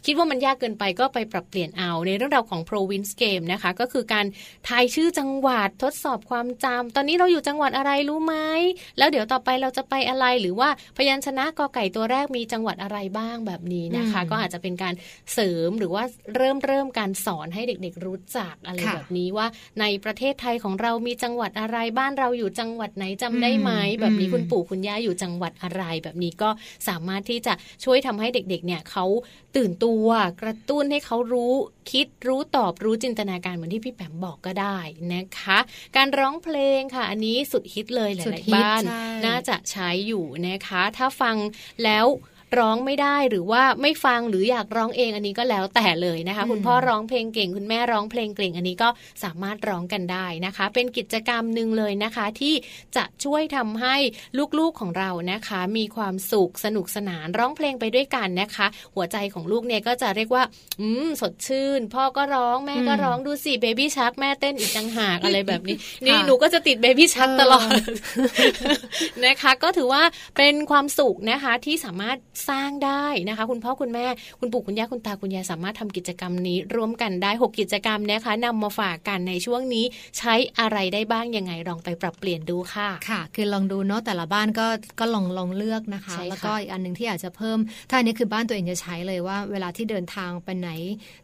D: คิดว่ามันยากเกินไปก็ไปปรับเปลี่ยนเอาในเรื่องราวของ province game นะคะ ก็คือการทายชื่อจังหวัดทดสอบความจำตอนนี้เราอยู่จังหวัดอะไรรู้ไหมแล้วเดี๋ยวต่อไปเราจะไปอะไรหรือว่าพยัญชนะกอไก่ตัวแรกมีจังหวัดอะไรบ้างแบบนี้นะคะ
C: อืม
D: ก็อาจจะเป็นการเสริมหรือว่าเริ่มเริ่มการสอนให้เด็กๆ รู้จักอะไร
C: ค่ะ
D: แบบนี้ว่าในประเทศไทยของเรามีจังหวัดอะไรบ้านเราอยู่จังหวัดไหนจำได้ไหม
C: อืม
D: แบบนี้
C: อืม
D: คุณปู่คุณย่าอยู่จังหวัดอะไรแบบนี้ก็สามารถที่จะช่วยทำให้เด็กๆเนี่ยเขาตื่นตัวกระตุ้นให้เขารู้คิดรู้ตอบรู้จินตนาการเหมือนที่พี่แปมบอกก็ได้นะคะ การร้องเพลงค่ะ อันนี้สุดฮิตเลยห
C: สุด
D: ลาย
C: ฮิ
D: ๆ
C: ต
D: บ้าน
C: ใช่
D: น่าจะใช้อยู่นะคะ ถ้าฟังแล้ว ร้องไม่ได้หรือว่าไม่ฟังหรืออยากร้องเองอันนี้ก็แล้วแต่เลยนะคะ
C: อืม
D: คุณพ่อร้องเพลงเก่ง คุณแม่ร้องเพลงเก่ง อันนี้ก็สามารถร้องกันได้นะคะ เป็นกิจกรรมหนึ่งเลยนะคะ ที่จะช่วยทำให้ลูกๆของเรานะคะ มีความสุขสนุกสนานร้องเพลงไปด้วยกันนะคะ หัวใจของลูกเนี่ยก็จะเรียกว่า อืมสดชื่น พ่อก็ร้องแม่ก็
C: อืม
D: ร้องดูสิเบบี้ชักแม่เต้นอีกต่างหากอะไรแบบนี้ นี่
C: ค่ะ
D: หนูก็จะติดเบบี้ชัก
C: เออ
D: ตลอดนะคะ ก็ถือว่าเป็นความสุขนะคะที่สามารถสร้างได้นะคะ คุณพ่อคุณแม่คุณปู่คุณย่าคุณตาคุณยายสามารถทำกิจกรรมนี้ ร่วมกันได้ 6 กิจกรรมนะคะนำมาฝากกันในช่วงนี้ ใช้อะไรได้บ้างยังไงลองไปปรับเปลี่ยนดูค่ะ
C: ค่ะ คือลองดูเนาะแต่ละบ้านก็ก็ลองลองเลือกนะคะ
D: ใช่ค่ะ
C: แล้วก็อีกอันหนึ่งที่อยากจะเพิ่ม ถ้าอันนี้คือบ้านตัวเองจะใช้เลยว่า เวลาที่เดินทางไปไหน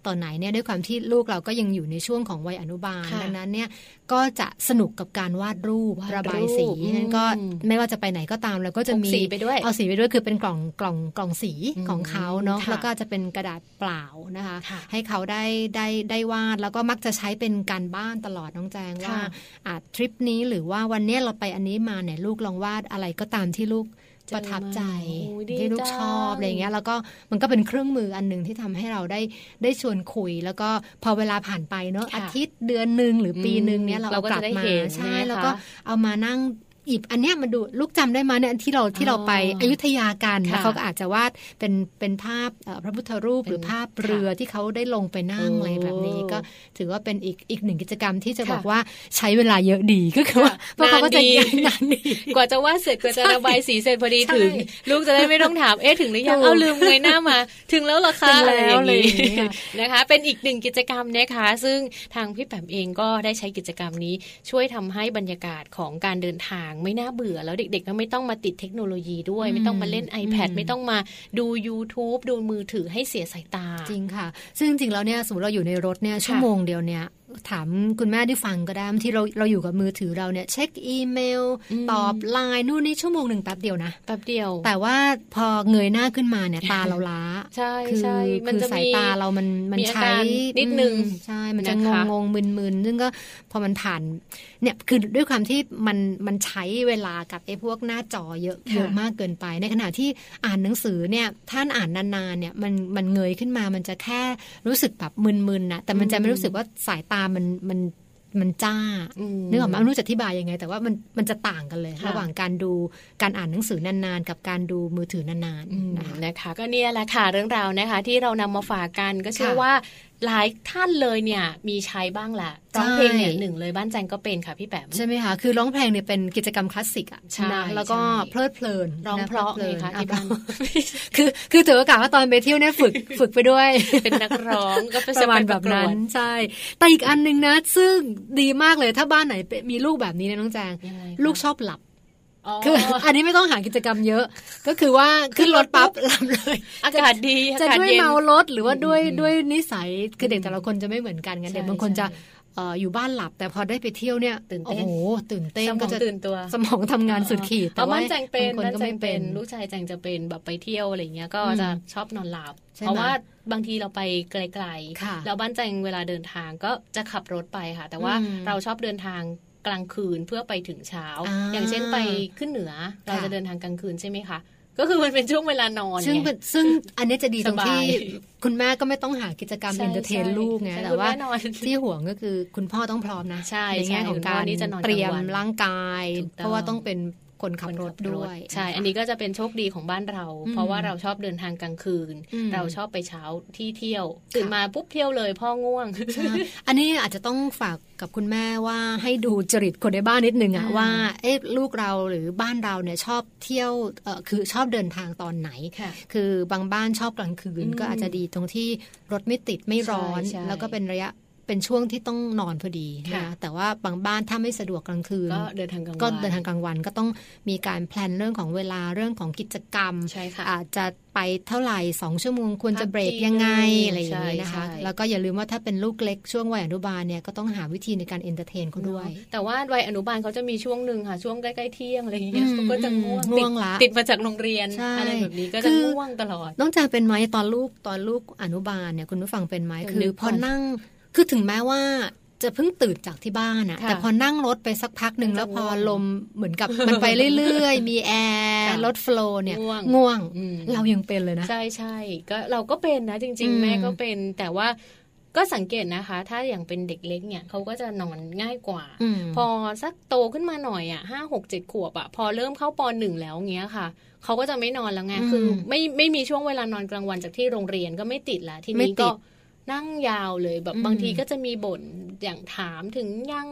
C: ต่อไหนเนี่ยด้วยความที่ลูกเราก็ยังอยู่ในช่วงของวัยอนุบาล
D: ค่ะ
C: ดังนั้นเนี่ยก็จะสนุกกับการวาดรูป
D: วาด
C: ระบายสี
D: รูป
C: นั้นก็
D: อืม
C: ไม่ว่าจะไปไหนก็ตามเราก็จะ
D: พก
C: มี
D: สีไปด้วย
C: เอาสีไปด้วยคือเป็นกล่องกล่องกล่องสี
D: อืม
C: ของเขาเนาะ
D: ค่ะ
C: แล้วก็จะเป็นกระดาษเปล่านะคะ
D: ค่ะ
C: ให้เขาได้ได้ได้วาดแล้วก็มักจะใช้เป็นการบ้านตลอดน้องแจงว่า
D: ค่ะ
C: อะทริปนี้หรือว่าวันเนี้ยเราไปอันนี้มาเนี่ยลูกลองวาดอะไรก็ตามที่ลูก
D: เจอ
C: ประทับใจ
D: มาโอ้ยดี
C: ที่ลูก
D: จัง
C: ชอบอะไรเงี้ย แล้วก็มันก็เป็นเครื่องมืออันหนึ่งที่ทำให้เราได้ได้ชวนคุย แล้วก็พอเวลาผ่านไปเนาะ
D: ค่ะ
C: อาทิตย์เดือนหนึ่งหรือปีหนึ่งเนี่ย
D: อืม
C: เรา
D: เรา
C: เอา
D: ก็
C: กลั
D: จะ
C: บ
D: ได้
C: มา
D: เห็น
C: ใช่
D: ใช่ไหม
C: แล้วก็
D: คะ
C: เอามานั่ง หยิบอันเนี้ยมาดูลูกจำได้มาเนี่ยที่เราที่เราไป
D: อ๋อ
C: อยุธยากัน
D: ค่ะ
C: แล้วเขาก็อาจจะวาดเป็นเป็นภาพเอ่อพระพุทธรูปหรือ
D: เป็น
C: ภาพเรือที่เขาได้ลงไปนั่ง
D: โอ้
C: อะไรแบบนี้ก็ถือว่าเป็นอีกอีกหนึ่งกิจกรรมที่จะ
D: ค่ะ
C: บอกว่าใช้เวลาเยอะดีก็คือว่า
D: ค่ะ
C: เพราะเขาก็จะ
D: นานดี
C: นานดี
D: กว่าจะวาดเสร็จกว่าจะระบายสีเสร็จพอดี
C: ใช่
D: ถึง ลูกจะได้ไม่ต้องถามเอ๊ะถึงหรือยัง
C: ถูก
D: เอาลืมเงยหน้ามา ถึงแล้วเหรอคะ
C: ถึงแล้ว
D: อะไรอย่างนี้
C: อะไรอย่างนี้ค่ะ
D: นะคะ เป็นอีกหนึ่งกิจกรรมนะคะ ซึ่งทางพี่แปมเองก็ได้ใช้กิจกรรมนี้ช่วยทำให้บรรยากาศของการเดินทางไม่น่าเบื่อ แล้วเด็ก ๆ ก็ไม่ต้องมาติดเทคโนโลยีด้วย ไม่ต้องมาเล่น iPad ไม่ต้องมาดู YouTube ดูมือถือให้เสียสายตา
C: จริงค่ะ ซึ่งจริงๆแล้วเนี่ยสมมติเราอยู่ในรถเนี่ยชั่วโมงเดียวเนี่ยถามคุณแม่ที่ฟังก็ได้ที่เราเราอยู่กับมือถือเราเนี่ยเช็คอีเมล
D: อืม
C: ตอบไลน์นู่นนี่ชั่วโมงหนึ่งแป๊บเดียวนะ
D: แป๊บเดียว
C: แต่ว่าพอเงยหน้าขึ้นมาเนี่ยตาเราล้า
D: ใช่
C: คือ
D: ใช่มัน
C: คือ
D: จะ
C: สาย
D: มี
C: ตาเรามันมัน
D: มีอา
C: ใช้
D: การนิดนึง
C: อืมใช่มันจะง
D: นะคะ
C: งงๆมึนๆซึ่งก็พอมันผ่านเนี่ยคือด้วยความที่มันมันใช้เวลากับไอ้พวกหน้าจอเยอะเยอะมากเกินไป ในขณะที่อ่านหนังสือเนี่ยท่านอ่านนานๆเนี่ยมันมันเงยขึ้นมามันจะแค่รู้สึกแบบมึนๆนะแต่มันจะไม่รู้สึกว่าสายตามันมันมันจ้า
D: อืม
C: นึกออกไหมาไม่รู้จะอธิบายยังไง แต่ว่ามันมันจะต่างกันเลย
D: ค่ะ
C: ระหว่างการดูการอ่านหนังสือนานๆ กับการดูมือถือนาน
D: อืม
C: ๆนะคะ
D: นะคะก็เนี่ยแหละค่ะเรื่องราวนะคะ ที่เรานำมาฝากกันก็เชื่อ
C: ค่ะ
D: ว่า หลายท่านเลยเนี่ยมีใช้บ้างแหละร้องเพลงเนี่ยหนึ่งเลยบ้านแจงก็เป็นค่ะพี่แปม
C: ใช่ไหมคะคือร้องเพลงเนี่ยเป็นกิจกรรมคลาสสิกอะ
D: ใช่
C: นะแล้วก็
D: ใช่
C: เพลิดเพลิน
D: ร้อง
C: น
D: เพราะ
C: ลิ
D: ไง
C: น
D: คะ
C: อ่
D: ที่บ้าน
C: คือคือถือโอกาสว่าตอนไปเที่ยวเนี่ยฝึกฝึกไปด้วย
D: เป็นนักร้องก็ไป
C: ประมาณ
D: ไป
C: แบบ
D: กว
C: นั้
D: ด
C: นใช่แต่อีกอันหนึงนะ ซึ่งดีมากเลยถ้าบ้านไหนเป็นมีลูกแบบนี้นะน้องแจง
D: ยังไงคะ
C: ลูกชอบหลับ
D: อ๋อ
C: คืออันนี้ไม่ต้องหากิจกรรมเยอะ ก็คือว่าขึ้นรถปั๊บหลับเลย
D: อากาศดี
C: จะ
D: อากาศ
C: ด้วย
D: เย็น
C: เมารถหรือว่าด้วย
D: อืม
C: ด้วยนิสัยคือเด็ก
D: อืม
C: แต่ละคนจะไม่เหมือนกันไง
D: ใช่
C: เด็กบางคนจะ
D: ใช่
C: เอ่ออยู่บ้านหลับแต่พอได้ไปเที่ยวเนี่ย
D: ตื่นเต้น
C: โอ้โหตื่นเต้น
D: สม
C: ก็
D: อง
C: จะ
D: ตื่นตัว
C: สมองทำงานสุดขีด
D: แต่ว่าบ้านแจงเป็น
C: บางคน
D: บ้าน
C: ก็
D: แจ
C: ไม่
D: ง
C: เป็
D: เป็นนลูกชายแจงจะเป็นแบบไปเที่ยวอะไรเงี้ยก็
C: อืม
D: จะชอบนอนหลับ
C: ใช่ไหม
D: เพราะว่าบางทีเราไปไกล
C: ค่ะ
D: ๆแล้วบ้านแจงเวลาเดินทางก็จะขับรถไปค่ะ แต่ว่า
C: อืม
D: เราชอบเดินทาง กลางคืนเพื่อไปถึงเช้า
C: อ่า
D: อย่างเช่นไปขึ้นเหนือเรา
C: ค่ะ
D: จะเดินทางกลางคืนใช่ไหมคะก็คือมันเป็นช่วงเวลานอน
C: ซึ่ง
D: ไง
C: เป็นซึ่งอันนี้จะดีตรงที่
D: สบาย
C: คุณแม่ก็ไม่ต้องหากิจกรรม
D: ใช่
C: entertain
D: ใช่
C: ลูกไง
D: ใช่
C: แต่
D: คุณ
C: ว่า
D: แม่นอน
C: ที่ห่วงก็คือคุณพ่อต้องพร้อมนะ
D: ใช่
C: แง่ของ
D: ใช่
C: การ
D: คุณพ่อนี่จะนอนกลางวัน
C: เตรียมร่างกาย
D: ถูกต้อง
C: เพราะว่าต้องเป็น คนขับรถ
D: คน
C: ด้วย
D: ใช่ะ
C: คะ
D: อันนี้ก็จะเป็นโชคดีของบ้านเรา
C: อืม
D: เพราะว่าเราชอบเดินทางกลางคืน
C: อืม
D: เราชอบไปเช้าที่เที่ยวตื่นมาปุ๊บเที่ยวเลยพ่อง่วง
C: ใช่อันนี้อาจจะต้องฝากกับคุณแม่ว่าให้ดูจริตคนในบ้านนิดนึงอะ
D: อืม
C: ว่าเอ๊ะลูกเราหรือบ้านเราเนี่ยชอบเที่ยวเออคือชอบเดินทางตอนไหน
D: ค่ะ
C: คือบางบ้านชอบกลางคืน
D: อืม
C: ก็อาจจะดีตรงที่รถไม่ติดไม่ร้อน
D: ใช่ใช่
C: แล้วก็เป็นระยะ เป็นช่วงที่ต้องนอนพอดี
D: ค่ะ
C: นะแต่ว่าบางบ้านถ้าไม่สะดวกกลางคืน
D: ก็เดินทางกลางวัน
C: ก็เดินทางกลางวันก็ต้องมีการ plan เรื่องของเวลาเรื่องของกิจกรรม
D: ใช่ค่ะ
C: อาจจะไปเท่าไหร่สองชั่วโมงควรจะ
D: พัก
C: เบรก
D: ที
C: ยังไง
D: นึง
C: อะไรอย่างนี้นะคะ
D: ใช่ใช่
C: แล้วก็อย่าลืมว่าถ้าเป็นลูกเล็กช่วงวัยอนุบาลเนี่ยก็ต้องหาวิธีในการ entertain เขาด้วย
D: แต่ว่าวัยอนุบาลเขาจะมีช่วงหนึ่งค่ะ ช่วงใกล้ๆเที่ยงอะไรอย่างเงี้ย
C: อืม
D: เขาก็จะง่วง
C: ง่วง
D: ติด
C: ละ
D: ติดมาจากโรงเรียน
C: ใช่
D: อะไรแบบนี้ก็
C: คื
D: จะ
C: อ
D: ง่วงตลอด
C: น้องแจงเป็นไหมตอนลูกตอนลูกอนุบาลเนี่ยคุณผู้ฟังเป็นไหม
D: เดี๋ยว
C: คือ
D: นึก
C: พอ
D: ก่อน
C: นั่ง คือถึงแม้ว่าจะเพิ่งตื่นจากที่บ้านอะ
D: ค่ะ
C: แต่พอนั่งรถไปสักพักหนึ่ง
D: มันจะ
C: แล้วพอ
D: ง่วง
C: ลมเหมือนกับมันไปเรื่อยๆ มีแอร์
D: ค่ะ
C: รถ flow เนี่ย
D: ง่วง
C: ง่วง
D: อืม
C: เรายังเป็นเลยนะ
D: ใช่ใช่ก็เราก็เป็นนะจริง
C: อืม
D: ๆแม่ก็เป็นแต่ว่าก็สังเกตนะคะ ถ้าอย่างเป็นเด็กเล็กเนี่ยเขาก็จะนอนง่ายกว่า
C: อืม
D: พอสักโตขึ้นมาหน่อยอะห้าหกเจ็ดขวบอะพอเริ่มเข้าปหนึ่งแล้วเงี้ยค่ะเขาก็จะไม่นอนแล้วไง
C: อืม
D: คือ ไม่ไม่มีช่วงเวลานอนกลางวันจากที่โรงเรียนก็ไม่ติดละที
C: ไม่
D: นี้
C: ติ
D: ก็
C: ด
D: นั่งยาวเลยแบบ
C: อืม
D: บางทีก็จะมีบ่นอย่างถามถึงยัง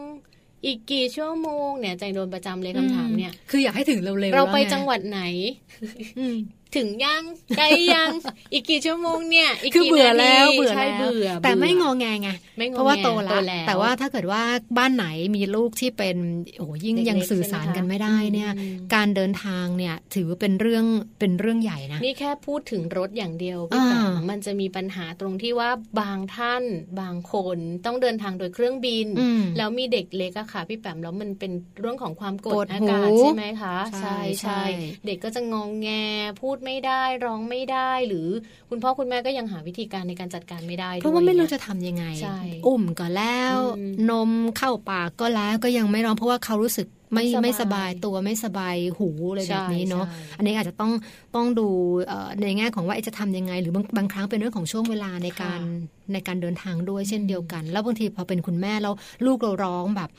D: อีกกี่ชั่วโมงเนี่ยใจโดนประจำเลยคำถามเนี่ย
C: คืออยากให้ถึงเร็วๆ
D: เราไป
C: แล้
D: จังหวัดไหน
C: อืม
D: ถึงยังใกล้ยัง อีกกี่ชั่วโมงเนี่ย อีก
C: คือ
D: กี่
C: เบื่อ
D: นาที
C: แล้วเบื่อ
D: ใช่
C: แล้ว
D: เบื่อ
C: แต่ไม่
D: บื่
C: งอแงไง
D: ไม่งอ
C: เพราะว่า
D: แง
C: โตแล้ว
D: แล้ว
C: แต่ว่าถ้าเกิดว่าบ้านไหนมีลูกที่เป็นโอ้โหยิ่ง
D: เด็กๆ
C: ยังสื่อสาร
D: ใช่ไหมคะ
C: กันไม่ได้เนี่ย
D: อืม
C: การเดินทางเนี่ยถือว่าเป็นเรื่องเป็นเรื่องใหญ่นะ
D: นี่แค่พูดถึงรถอย่างเดียวพี่
C: อ่า
D: แปมมันจะมีปัญหาตรงที่ว่าบางท่านบางคนต้องเดินทางโดยเครื่องบิน
C: อืม
D: แล้วมีเด็กเล็กอะค่ะ พี่แปมแล้วมันเป็นเรื่องของความก
C: ป
D: ด
C: วด
D: อา
C: หู
D: กาศใช่ไหมคะ
C: ใช่ใช่
D: เด็กก็จะงองแงพูดไม่ได้ร้องไม่ได้ หรือคุณพ่อคุณแม่ก็ยังหาวิธีการในการจัดการไม่ได้
C: เพราะว่าไม่รู้
D: ด้วย
C: จะทำยังไง
D: ใช่
C: อุ้มก็แล้ว
D: อืม
C: นมเข้าปากก็แล้วก็ยังไม่ร้องเพราะว่าเขารู้สึกไม่
D: ไม่
C: ไม่
D: ส
C: ส
D: บา
C: บายยตัวไม่สบายหูอะไร
D: ใช่
C: แบบนี้เนาะ
D: ใช่
C: อันนี้อาจจะต้องต้องดูเอ่อในแง่ของว่าเอ๊ะจะทำยังไง หรือบางบางครั้งเป็นเรื่องของช่วงเวลาในการในการเดินทางด้วยเช่นเดียวกัน แล้วบางทีพอเป็นคุณแม่แล้วลูกเราร้องแบบ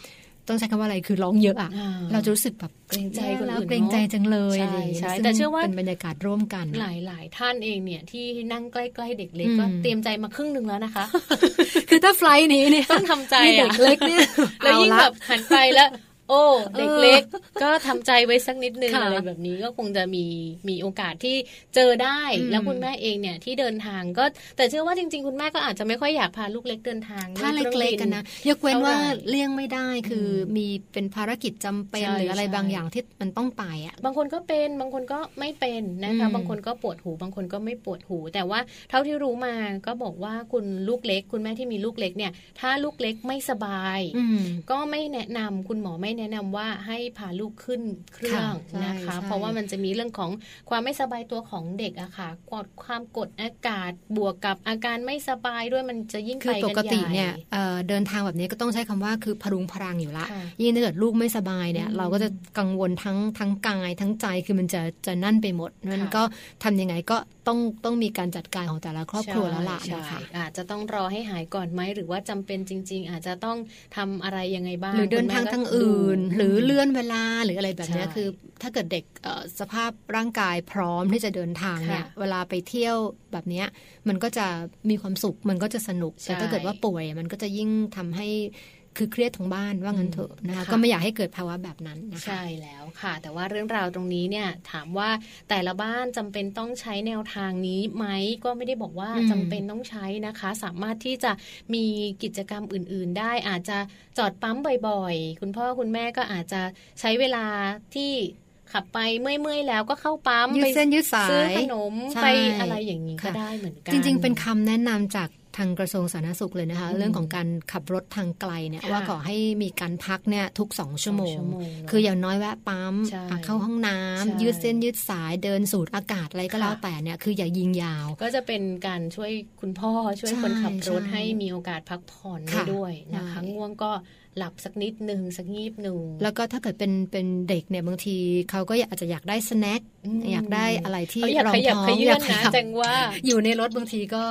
C: ต้องใช้คำว่าอะไรคือร้องเยอะอะ
D: อ่
C: เราจะรู้สึกแบบ
D: เกรงใจคน
C: แล้ว
D: อื่น
C: เกรงใจจังเลย
D: ใช่
C: อะไรอย่างเงี้ย
D: ใช่
C: ซึ่ง
D: แต่เชื่อว่า
C: เป็นบรรยากาศร่วมกัน
D: หลายหลายท่านเองเนี่ยที่นั่งใกล้ๆเด็กเล็ก
C: อืม
D: ก็เตรียมใจมาครึ่งหนึ่งแล้วนะคะ
C: คือถ้าไฟลท์นี้เนี่ย
D: ต้องทำใจ
C: มีเด็
D: อะ
C: กเล็กเนี่ย
D: แล้วยิ่ง
C: เอาละ
D: แบบหันไปแล้ว โอ้เด็กเล็กก็ทำใจไว้สักนิดนึง
C: ค่ะ
D: อะไรแบบนี้ก็คงจะมีมีโอกาสที่เจอได้
C: อืม
D: แล้วคุณแม่เองเนี่ยที่เดินทางก็แต่เชื่อว่าจริง ๆ คุณแม่ก็อาจจะไม่ค่อยอยากพาลูกเล็กเดินทาง
C: ถ้า
D: ด้วยครื่อง
C: เล็กๆกันนะยกเว้น
D: เท่าไหร่
C: ว่าเลี่ยงไม่ได้คืออมีเป็นภารกิจจำเป็น
D: ใช่
C: หรืออะไร
D: ใช่
C: บางอย่างที่มันต้องไปอะ
D: บางคนก็เป็นบางคนก็ไม่เป็นนะคะ
C: อืม
D: บางคนก็ปวดหูบางคนก็ไม่ปวดหู แต่ว่าเท่าที่รู้มาก็บอกว่าคุณลูกเล็ก คุณแม่ที่มีลูกเล็กเนี่ย ถ้าลูกเล็กไม่สบาย
C: อืม
D: ก็ไม่แนะนำคุณหมอไม่แนะนำว่าให้พาลูกขึ้นเครื่อง
C: ค่ะใช่
D: นะคะ
C: ใช่
D: เพราะว่ามันจะมีเรื่องของความไม่สบายตัวของเด็กอะค่ะกดความกดอากาศบวกกับอาการไม่สบายด้วยมันจะยิ่ง
C: คื
D: ไป
C: อ
D: กัน
C: ปกติเนี่ย
D: ใหญ่
C: เอ่อเดินทางแบบนี้ก็ต้องใช้คำว่าคือพรุงพรังอยู่ละ
D: ค่ะ
C: ยิ่งถ้าเกิดลูกไม่สบายเนี่ย
D: อืม
C: เราก็จะกังวลทั้งทั้งกายทั้งใจคือมันจะจะนั่นไปหมดมัน
D: ค่ะ
C: ก็ทำยังไงก็ ต้องต้องมีการจัดการของแต่ละครอบครัวแล้วล่ะ
D: ใช่
C: นะคะ
D: ใช่อาจจะต้องรอให้หายก่อนไหมหรือว่าจำเป็นจริง ๆ อาจจะต้องทำอะไรยังไงบ้าง
C: หรือเดินทาง
D: คุณแม่ก็
C: ทางอื่น
D: ดู
C: หรือเลื่อนเวลาหรืออะไรแบบเนี้ย
D: ใช่
C: คือ ถ้าเกิดเด็กเอ่อสภาพร่างกายพร้อมที่จะเดินทางเนี่ย
D: ค่ะ
C: เวลาไปเที่ยวแบบเนี้ยมันก็จะมีความสุขมันก็จะสนุก
D: ใช่
C: แต่ถ้าเกิดว่าป่วยมันก็จะยิ่งทำให้ คือเครียดทั้งบ้านว่างั้นเถอะนะคะ
D: ค่ะ
C: ก็ไม่อยากให้เกิดภาวะแบบนั้นนะคะ
D: ใช่แล้วค่ะ แต่ว่าเรื่องราวตรงนี้เนี่ยถามว่าแต่ละบ้านจำเป็นต้องใช้แนวทางนี้ไหมก็ไม่ได้บอกว่า
C: อืม
D: จำเป็นต้องใช้นะคะ สามารถที่จะมีกิจกรรมอื่น ๆ ได้อาจจะจอดปั๊มบ่อย ๆ คุณพ่อคุณแม่ก็อาจจะใช้เวลาที่ขับไปเมื่อยๆแล้วก็เข้าปั๊ม
C: ยืด
D: ไป
C: เส้นยืดสาย
D: ซื้อขนม
C: ใช่
D: ไปอะไรอย่างนี้ก็
C: ค่ะ
D: ได้เหมือนกัน
C: จริง ๆ เป็นคำแนะนำจาก ทางกระทรวงสาธารณสุขเลยนะคะ
D: อืม
C: เรื่องของการขับรถทางไกลเนี่ย
D: ค่ะ
C: ว่าขอให้มีการพักเนี่ยทุกสองชั่วโม
D: สอง
C: ง
D: ชั่วโมงเนอะ
C: คืออย่างน้อยแวะปั๊ม
D: ใช่
C: อะเข้าห้องน้ำ
D: ใช่
C: ยืดเส้นยืดสายเดินสูดอากาศอะไรก็แล้ว
D: ค่ะ
C: แต่เนี่ยคืออย่ายิงยาว
D: ก็จะเป็นการช่วยคุณพ่อช่วย
C: ใช่
D: คนขับรถ
C: ใช่
D: ให้มีโอกาสพักผ่อนได้
C: ค่ะ
D: ด้วยนะคะ
C: ใช่
D: ง่วงก็ หลับสักนิดหนึ่งสักงีบหนึ่ง
C: แล้วก็ถ้าเกิดเป็นเป็นเด็กเนี่ยบางทีเขาก็อาจจะอยากได้สแน็ค
D: อืม
C: อยากได้อะไรที่
D: เขาอยาก
C: รอง
D: ขยับ
C: ท้อง
D: ขยื่
C: อนยากข
D: นะ
C: ยับ
D: จังว่า
C: อยู่ในรถบางทีก็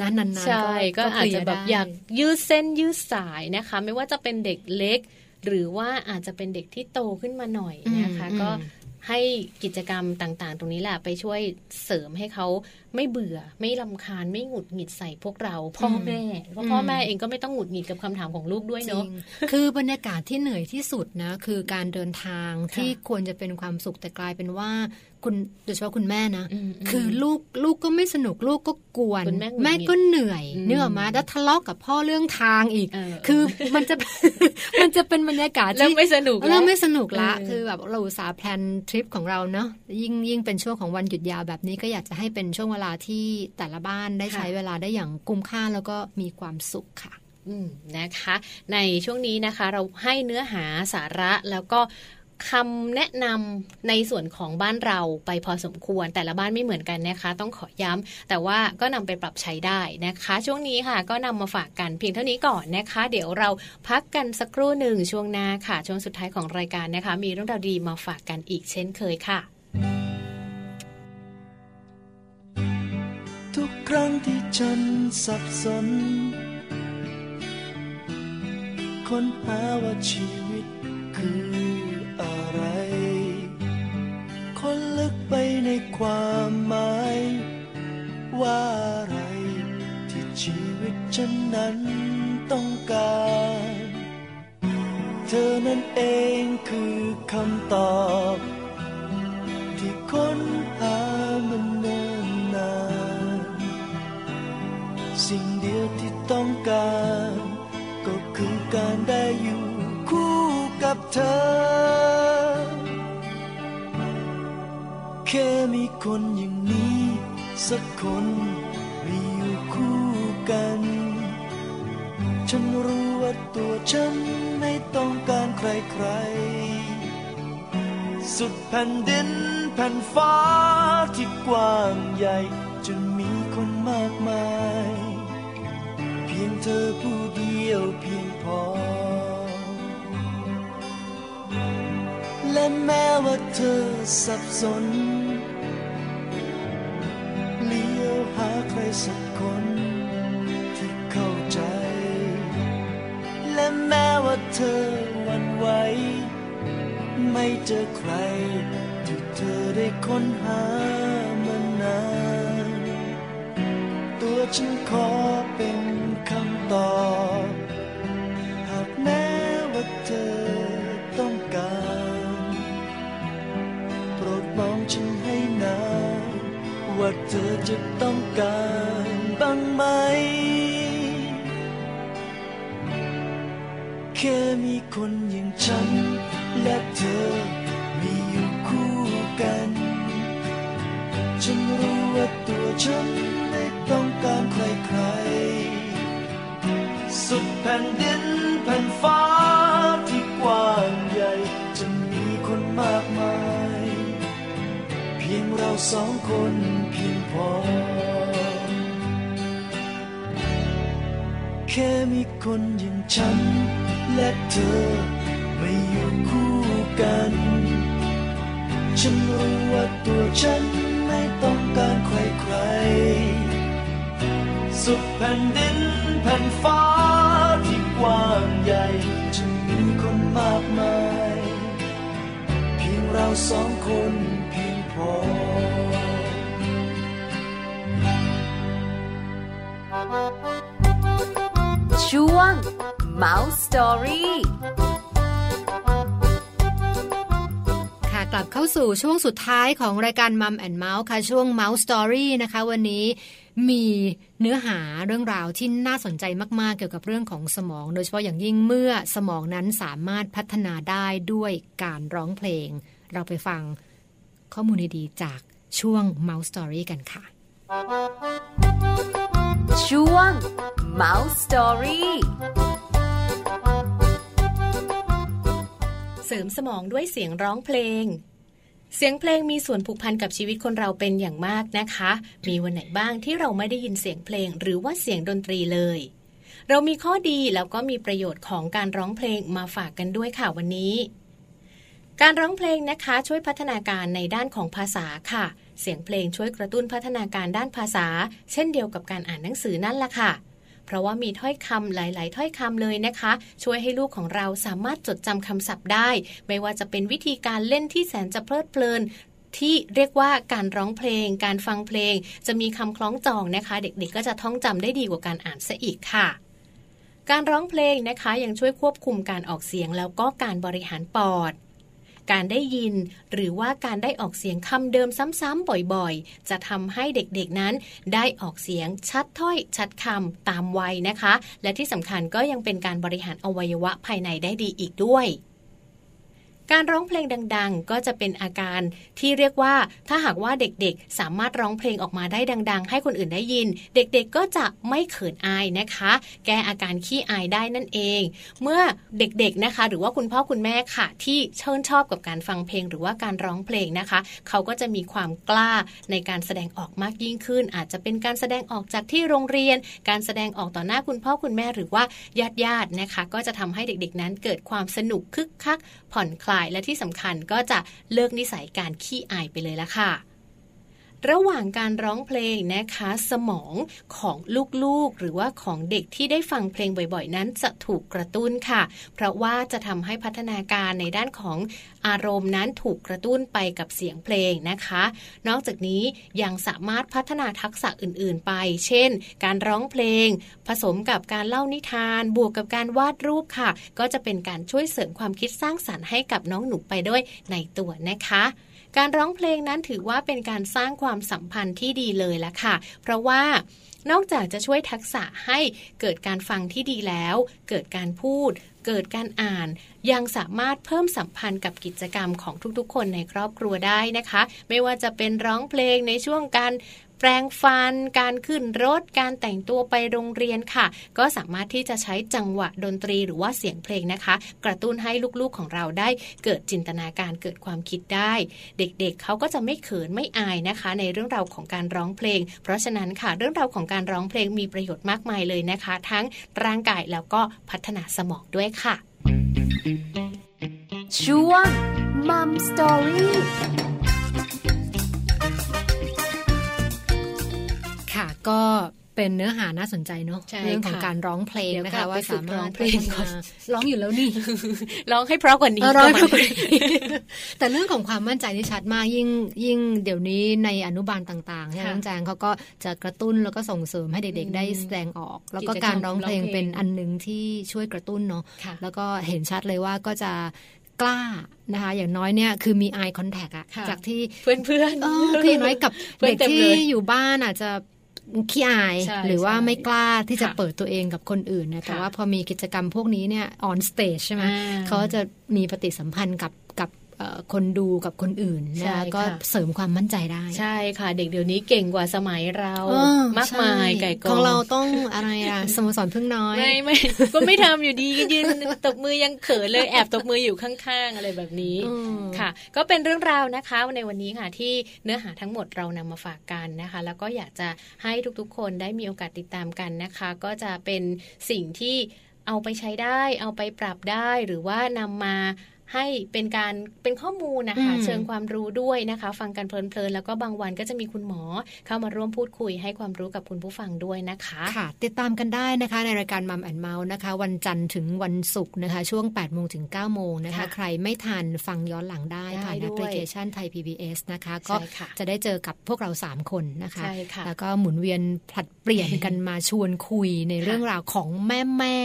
C: นั้นนานๆ
D: ใช่ก็อาจจะแบบ
C: เคลีร์ได้
D: อยากยืดเส้นยืดสายนะคะ ไม่ว่าจะเป็นเด็กเล็ก หรือว่าอาจจะเป็นเด็กที่โตขึ้นมาหน่อยนะคะ
C: อืม
D: ก็
C: อืม
D: ให้กิจกรรมต่างๆ ตรงนี้แหละไปช่วยเสริมให้เขาไม่เบื่อไม่ลำคาญไม่หงุดหงิดใส่พวกเรา พ่อแม่เพราะพ่อแม่เองก็ไม่ต้องหงุดหงิดกับคำถามของลูกด้วย
C: จ
D: เน
C: ริ
D: อะ
C: งคือบรรยากาศที่เหนื่อยที่สุดนะคือการเดินทาง
D: ค่ะ
C: ที่ควรจะเป็นความสุขแต่กลายเป็นว่าคุณโดยเฉพาะคุณแม่นะ
D: อืมอืม
C: คือลูกลูกก็ไม่สนุกลูกก็กวน
D: คุณแม่หงุดหงิด
C: ก็เหนื่อย
D: อืม
C: เนื้ออกมาแล้วทะเลาะกับพ่อเรื่องทางอีก
D: เออ
C: คือมันจะมันจะเป็นบรรยากาศ
D: เริ่ม
C: ที่
D: ไม่สนุกแล้ว
C: เริ่มไม่สนุกละ
D: เออ
C: คือแบบเราอุตสาห์แพลนทริปของเราเนาะยิ่งยิ่งเป็นช่วงของวันหยุดยาวแบบนี้ก็อยากจะให้เป็นช่วงเวลาที่แต่ละบ้านได้ใช้เวลาได้อย่างคุ้มค่าแล้วก็มีความสุขค่ะ
D: อืมนะคะในช่วงนี้นะคะเราให้เนื้อหาสาระแล้วก็คำแนะนำในส่วนของบ้านเราไปพอสมควรแต่ละบ้านไม่เหมือนกันนะคะ ต้องขอย้ำแต่ว่าก็นำไปปรับใช้ได้นะคะ ช่วงนี้ค่ะก็นำมาฝากกันเพียงเท่านี้ก่อนนะคะ เดี๋ยวเราพักกันสักครู่หนึ่งช่วงหน้าค่ะ ช่วงสุดท้ายของรายการนะคะ มีเรื่องราวดีมาฝากกันอีกเช่นเคยค่ะ
G: ทุกครั้งที่ฉันสับสน ค้นหาว่าชีวิตคืออะไร คนลึกไปในความหมาย ว่าอะไร ที่ชีวิตฉันนั้นต้องการ เธอนั้นเองคือคำตอบ ธอ แค่มีคนอย่างนี้ สักคนมีอยู่คู่กัน ฉันรู้ว่าตัวฉันไม่ต้องการใครๆ สุดแผ่นดินแผ่นฟ้าที่กว้างใหญ่จนมีคนมากมาย เพียงเธอผู้เดียวเพียง และแม้ว่าเธอสับสนเลี้ยวหาใครสักคนที่เข้าใจ และแม้ว่าเธอหวันไหวไม่เจอใครที่เธอได้ค้นหามานาน ตัวฉันขอเป็นคำตอบ เธอจะต้องการบ้างไหม แค่มีคนอย่างฉัน และเธอมีอยู่คู่กัน ฉันรู้ว่าตัวฉันไม่ต้องการใครๆสุดแผ่นดินแผ่นฟ้าที่กว้างใหญ่ จะมีคนมากมาย เพียงเราสองคนเพียง พอ แค่มีคนอย่างฉัน และเธอไม่อยู่คู่กัน ฉันรู้ว่าตัวฉันไม่ต้องการใครใคร สุดแผ่นดินแผ่นฟ้าที่กว้างใหญ่จะมีคนมากมาย เพียงเราสองคนเพียงพอ
A: ช่วง Mouse Story
C: ค่ะกลับเข้าสู่ช่วงสุดท้ายของรายการมัมแอนเมาส์ค่ะ ช่วง Mouse Story นะคะ วันนี้มีเนื้อหาเรื่องราวที่น่าสนใจมาก ๆ เกี่ยวกับเรื่องของสมอง โดยเฉพาะอย่างยิ่งเมื่อสมองนั้นสามารถพัฒนาได้ด้วยการร้องเพลง เราไปฟังข้อมูลดีๆจากช่วง Mouse Story กันค่ะ
A: ช่วง Mouse Story
D: เสริมสมองด้วยเสียงร้องเพลงเสียงเพลงมีส่วนผูกพันกับชีวิตคนเราเป็นอย่างมากนะคะ มีวันไหนบ้างที่เราไม่ได้ยินเสียงเพลง หรือว่าเสียงดนตรีเลย เรามีข้อดีแล้วก็มีประโยชน์ของการร้องเพลงมาฝากกันด้วยค่ะวันนี้ การร้องเพลงนะคะช่วยพัฒนาการในด้านของภาษาค่ะ เสียงเพลงช่วยกระตุ้นพัฒนาการด้านภาษา เช่นเดียวกับการอ่านหนังสือนั่นละค่ะ เพราะว่ามีถ้อยคำหลาย ๆ ถ้อยคำเลยนะคะ ช่วยให้ลูกของเราสามารถจดจำคำศัพท์ได้ ไม่ว่าจะเป็นวิธีการเล่นที่แสนจะเพลิดเพลินที่เรียกว่าการร้องเพลง การฟังเพลง จะมีคำคล้องจองนะคะ เด็กๆก็จะท่องจำได้ดีกว่าการอ่านซะอีกค่ะ การร้องเพลงนะคะยังช่วยควบคุมการออกเสียงแล้วก็การบริหารปอด การได้ยิน หรือว่าการได้ออกเสียงคำเดิมซ้ำๆบ่อยๆ จะทำให้เด็กๆนั้นได้ออกเสียงชัดถ้อยชัดคำตามวัยนะคะ และที่สำคัญก็ยังเป็นการบริหารอวัยวะภายในได้ดีอีกด้วย การร้องเพลงดัง ๆ ก็จะเป็นอาการที่เรียกว่า ถ้าหากว่าเด็กๆ สามารถร้องเพลงออกมาได้ดัง ๆ ให้คนอื่นได้ยิน เด็กๆก็จะไม่เขินอายนะคะ แก้อาการขี้อายได้นั่นเอง เมื่อเด็กๆนะคะ หรือว่าคุณพ่อคุณแม่ค่ะ ที่ชื่นชอบกับการฟังเพลงหรือว่าการร้องเพลงนะคะ เขาก็จะมีความกล้าในการแสดงออกมากยิ่งขึ้น อาจจะเป็นการแสดงออกจากที่โรงเรียน การแสดงออกต่อหน้าคุณพ่อคุณแม่หรือว่าญาติๆนะคะ ก็จะทำให้เด็กๆ นั้นเกิดความสนุกคึกคักผ่อนคลายและที่สำคัญก็จะเลิกนิสัยการขี้อายไปเลยละค่ะ ระหว่างการร้องเพลงนะคะสมองของลูกๆ หรือว่าของเด็กที่ได้ฟังเพลงบ่อยๆ นั้นจะถูกกระตุ้นค่ะ เพราะว่าจะทำให้พัฒนาการในด้านของอารมณ์นั้นถูกกระตุ้นไปกับเสียงเพลงนะคะ นอกจากนี้ยังสามารถพัฒนาทักษะอื่นๆไป เช่น การร้องเพลง ผสมกับการเล่านิทาน บวกกับการวาดรูปค่ะ ก็จะเป็นการช่วยเสริมความคิดสร้างสรรค์ให้กับน้องหนูไปด้วยในตัวนะคะ การร้องเพลงนั้นถือว่าเป็นการสร้างความสัมพันธ์ที่ดีเลยละค่ะ เพราะว่านอกจากจะช่วยทักษะให้เกิดการฟังที่ดีแล้ว เกิดการพูด เกิดการอ่าน ยังสามารถเพิ่มสัมพันธ์กับกิจกรรมของทุกๆ คนในครอบครัวได้นะคะ ไม่ว่าจะเป็นร้องเพลงในช่วงการ แปลงฟัน การขึ้นรถ การแต่งตัวไปโรงเรียนค่ะ ก็สามารถที่จะใช้จังหวะดนตรีหรือว่าเสียงเพลงนะคะ กระตุ้นให้ลูกๆของเราได้เกิดจินตนาการเกิดความคิดได้ เด็กๆเเขาก็จะไม่เขินไม่อายนะคะ ในเรื่องราวของการร้องเพลง เพราะฉะนั้นค่ะเรื่องราวของการร้องเพลงมีประโยชน์มากมายเลยนะคะ ทั้งร่างกายแล้วก็พัฒนาสมองด้วยค่ะ
A: ช่วง Mum Story
C: ค่ ก็เป็นเนื้อหาน่าสนใจเนาะ
D: ใช่
C: เรื่องของ
D: ค่ะ
C: การร้องเพลง
D: เดี๋ยว
C: นะ
D: กลั
C: คะ
D: บไป
C: ว่า
D: ฝึ
C: สากมาร
D: ร้อ
C: ถ
D: งเพลงก่อน
C: พัฒนาร้องอยู่แล้วนี่
D: ร้องให้เพราะกว่านี้
C: เออร้อง
D: ก่น
C: เพราะกว่านี้แต่เรื่องของความมั่นใจที่ชัดมากยิ่งยิ่งเดี๋ยวนี้ในอนุบาลต่างๆใช่ไหม
D: ค่ะ
C: น้องแจงเขาก็จะกระตุ้นแล้วก็ส่งเสริมให้เด็ก
D: อืม
C: ๆได้แสดงออก แล้วก็
D: กิจกรรม
C: การร้องเพลง
D: ร้องเพลง
C: เป็นอันหนึ่งที่ช่วยกระตุ้นเนาะ
D: ค่ะ
C: แล้วก็เห็นชัดเลยว่าก็จะกล้านะคะอย่างน้อยเนี่ยคือมี eye contact อะ
D: ค่ะ
C: จากที่
D: เพื่อนเพื่อน
C: เออคืออย่างน้อยกับ
D: เพื่อ
C: เด็
D: น
C: ก
D: เต็ม
C: ที่
D: เลย
C: อยู่บ้านอาจจะ ขี้อาย
D: ใช่
C: หรือว่า
D: ใช่
C: ไม่กล้าที่จะ
D: ค่ะ
C: เปิดตัวเองกับคนอื่นนะแต่
D: ค่ะ
C: ว่าพอมีกิจกรรมพวกนี้เนี่ย on stage ใช่ไหม
D: อ่า
C: เขาจะมีปฏิสัมพันธ์กับกับเอ่อ คนดูกับคนอื่น
D: ใช่
C: นะคะก็
D: ค่ะ
C: เสริมความมั่นใจได้
D: ใช่ค่ะเด็กเดี๋ยวนี้เก่งกว่าสมัยเรา
C: เออ
D: มากมาย
C: ใช่
D: ไก่กอง
C: ของเราต้องอะไรอะสโมสรพึ่งน้อย
D: ไม่ไม่ก็ไม่ทำอยู่ดียืนตบมือยังเขินเลยแอบตบมืออยู่ข้างๆ อะไรแบบนี้
C: อืม
D: ค่ะ ก็เป็นเรื่องราวนะคะในวันนี้ค่ะที่เนื้อหาทั้งหมดเรานำมาฝากกันนะคะ แล้วก็อยากจะให้ทุกๆ คนได้มีโอกาสติดตามกันนะคะ ก็จะเป็นสิ่งที่เอาไปใช้ได้ เอาไปปรับได้หรือว่านำมา ให้เป็นการเป็นข้อมูลนะคะ
C: อืม
D: เชิงความรู้ด้วยนะคะ ฟังกันเพลินๆแล้วก็บางวันก็จะมีคุณหมอเข้ามาร่วมพูดคุยให้ความรู้กับคุณผู้ฟังด้วยนะคะ
C: ค่ะ ติดตามกันได้นะคะ ในรายการมัมแอนเมาส์นะคะ วันจันทร์ถึงวันศุกร์นะคะ ช่วง8โมงถึง9โมงนะคะ
D: ค่ะ
C: ใครไม่ทันฟังย้อนหลังได้
D: ได้
C: ผ่าน
D: ด้วย
C: แอปพลิเคชันไทย PBS นะคะ ก็
D: ใช่ค่ะ
C: จะได้เจอกับพวกเรา 3 คนนะคะ
D: ใช่ค่ะ
C: แล้วก็หมุนเวียนผลัดเปลี่ยนกันมาชวนคุยใน
D: ค่ะ
C: เรื่องราวของแม่แม่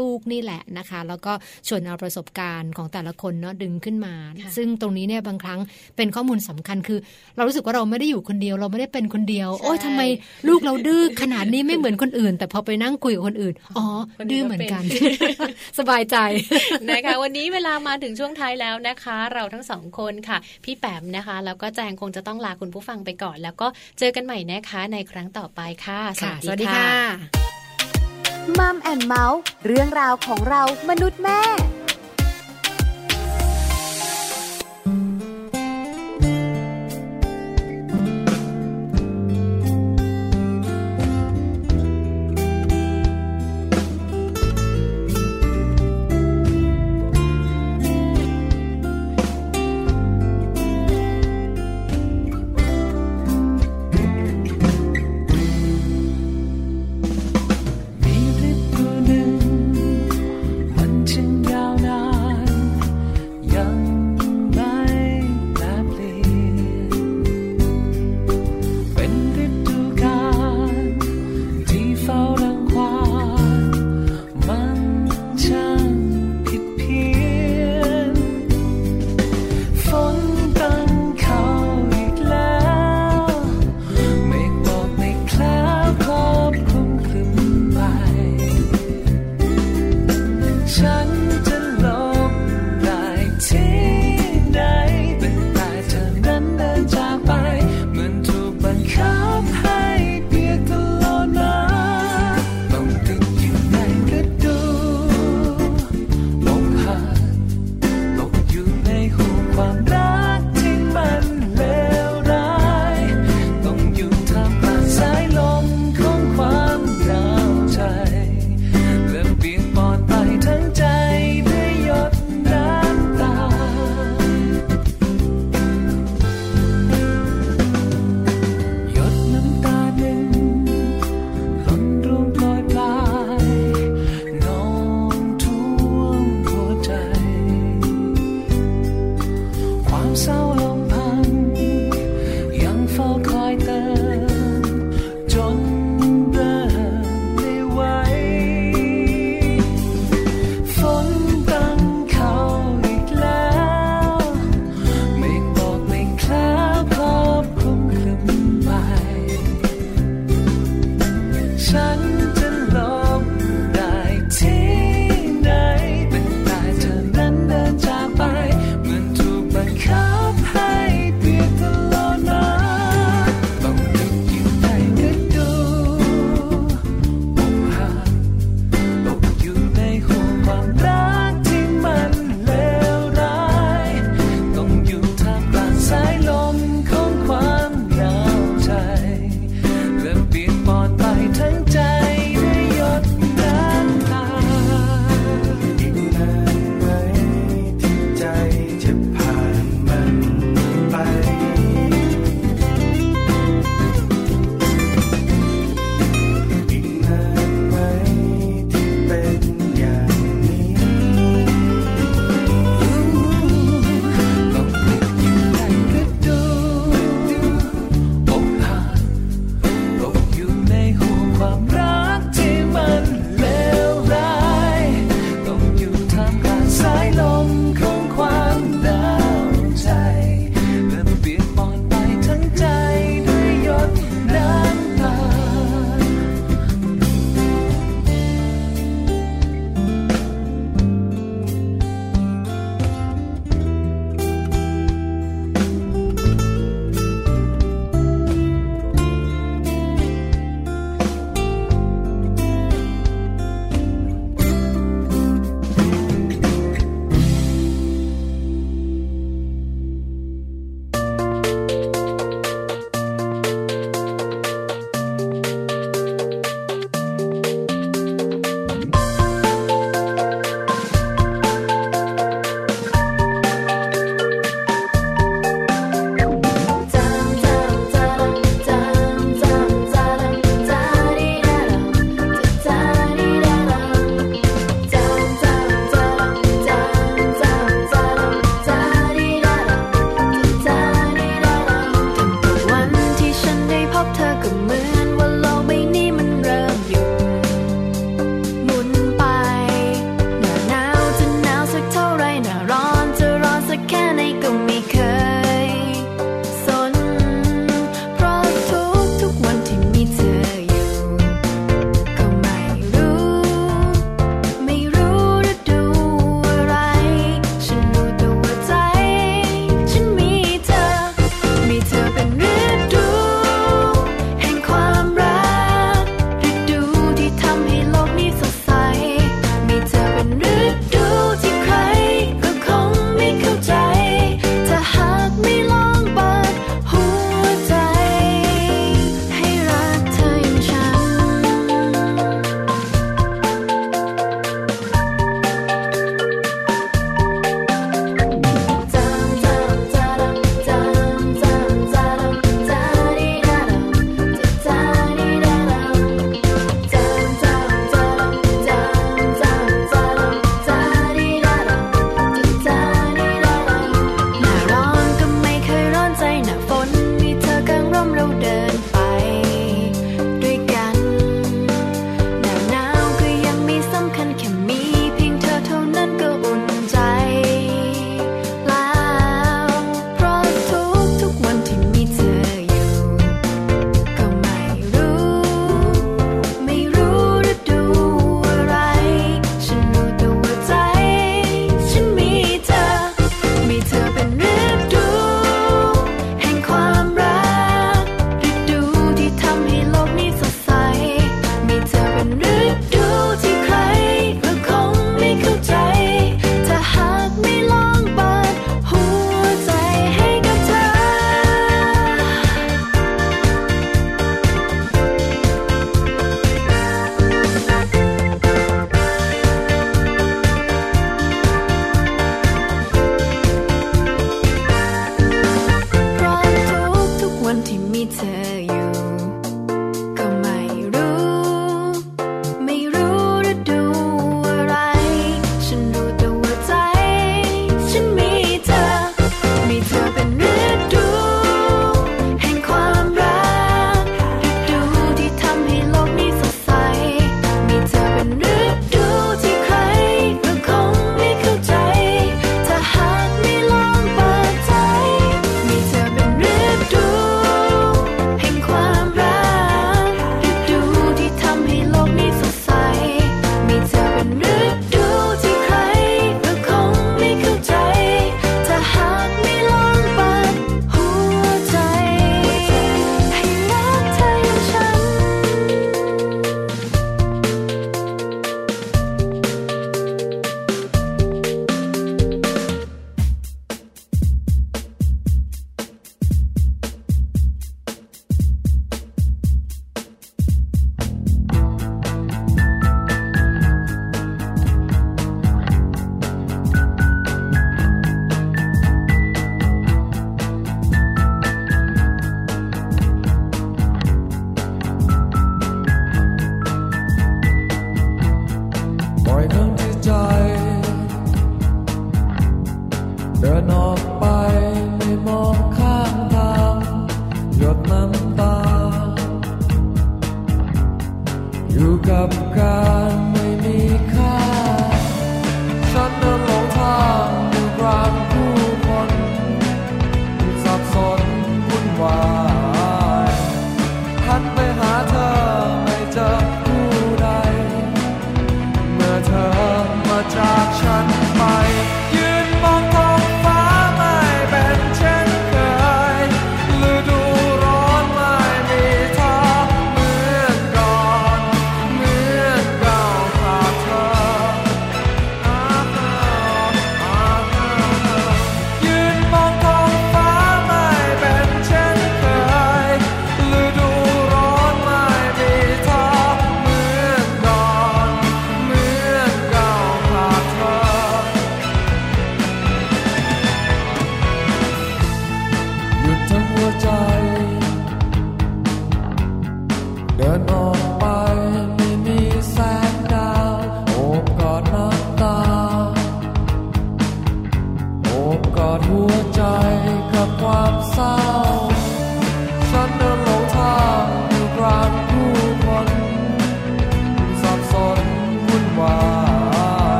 C: ลูกๆนี่แหละนะคะ แล้วก็ชวนเอาประสบการณ์ของแต่ละคนเนาะดึงขึ้นมา
D: ค่ะ
C: ซึ่งตรงนี้เนี่ยบางครั้งเป็นข้อมูลสำคัญคือ เรารู้สึกว่าเราไม่ได้อยู่คนเดียว เราไม่ได้เป็นคนเดียว โอ้ยทำไมลูกเราดื้อขนาดนี้ไม่เหมือนคนอื่น แต่พอไปนั่งคุยกับคนอื่นอ๋อ
D: คนอื่น
C: ดื้อเหมือนกัน
D: ก็เป็น
C: สบายใจ
D: นะคะ วันนี้เวลามาถึงช่วงท้ายแล้วนะคะ เราทั้งสองคนค่ะ พี่แปมนะคะแล้วก็แจงคงจะต้องลาคุณผู้ฟังไปก่อน แล้วก็เจอกันใหม่นะคะในครั้งต่อไปค่ะ
C: ค่ะสวัสดีค่ะ
A: มัมแอนเมาส์เรื่องราวของเรามนุษย์แม่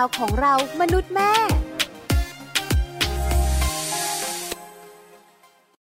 A: า
G: ว
A: ของเรา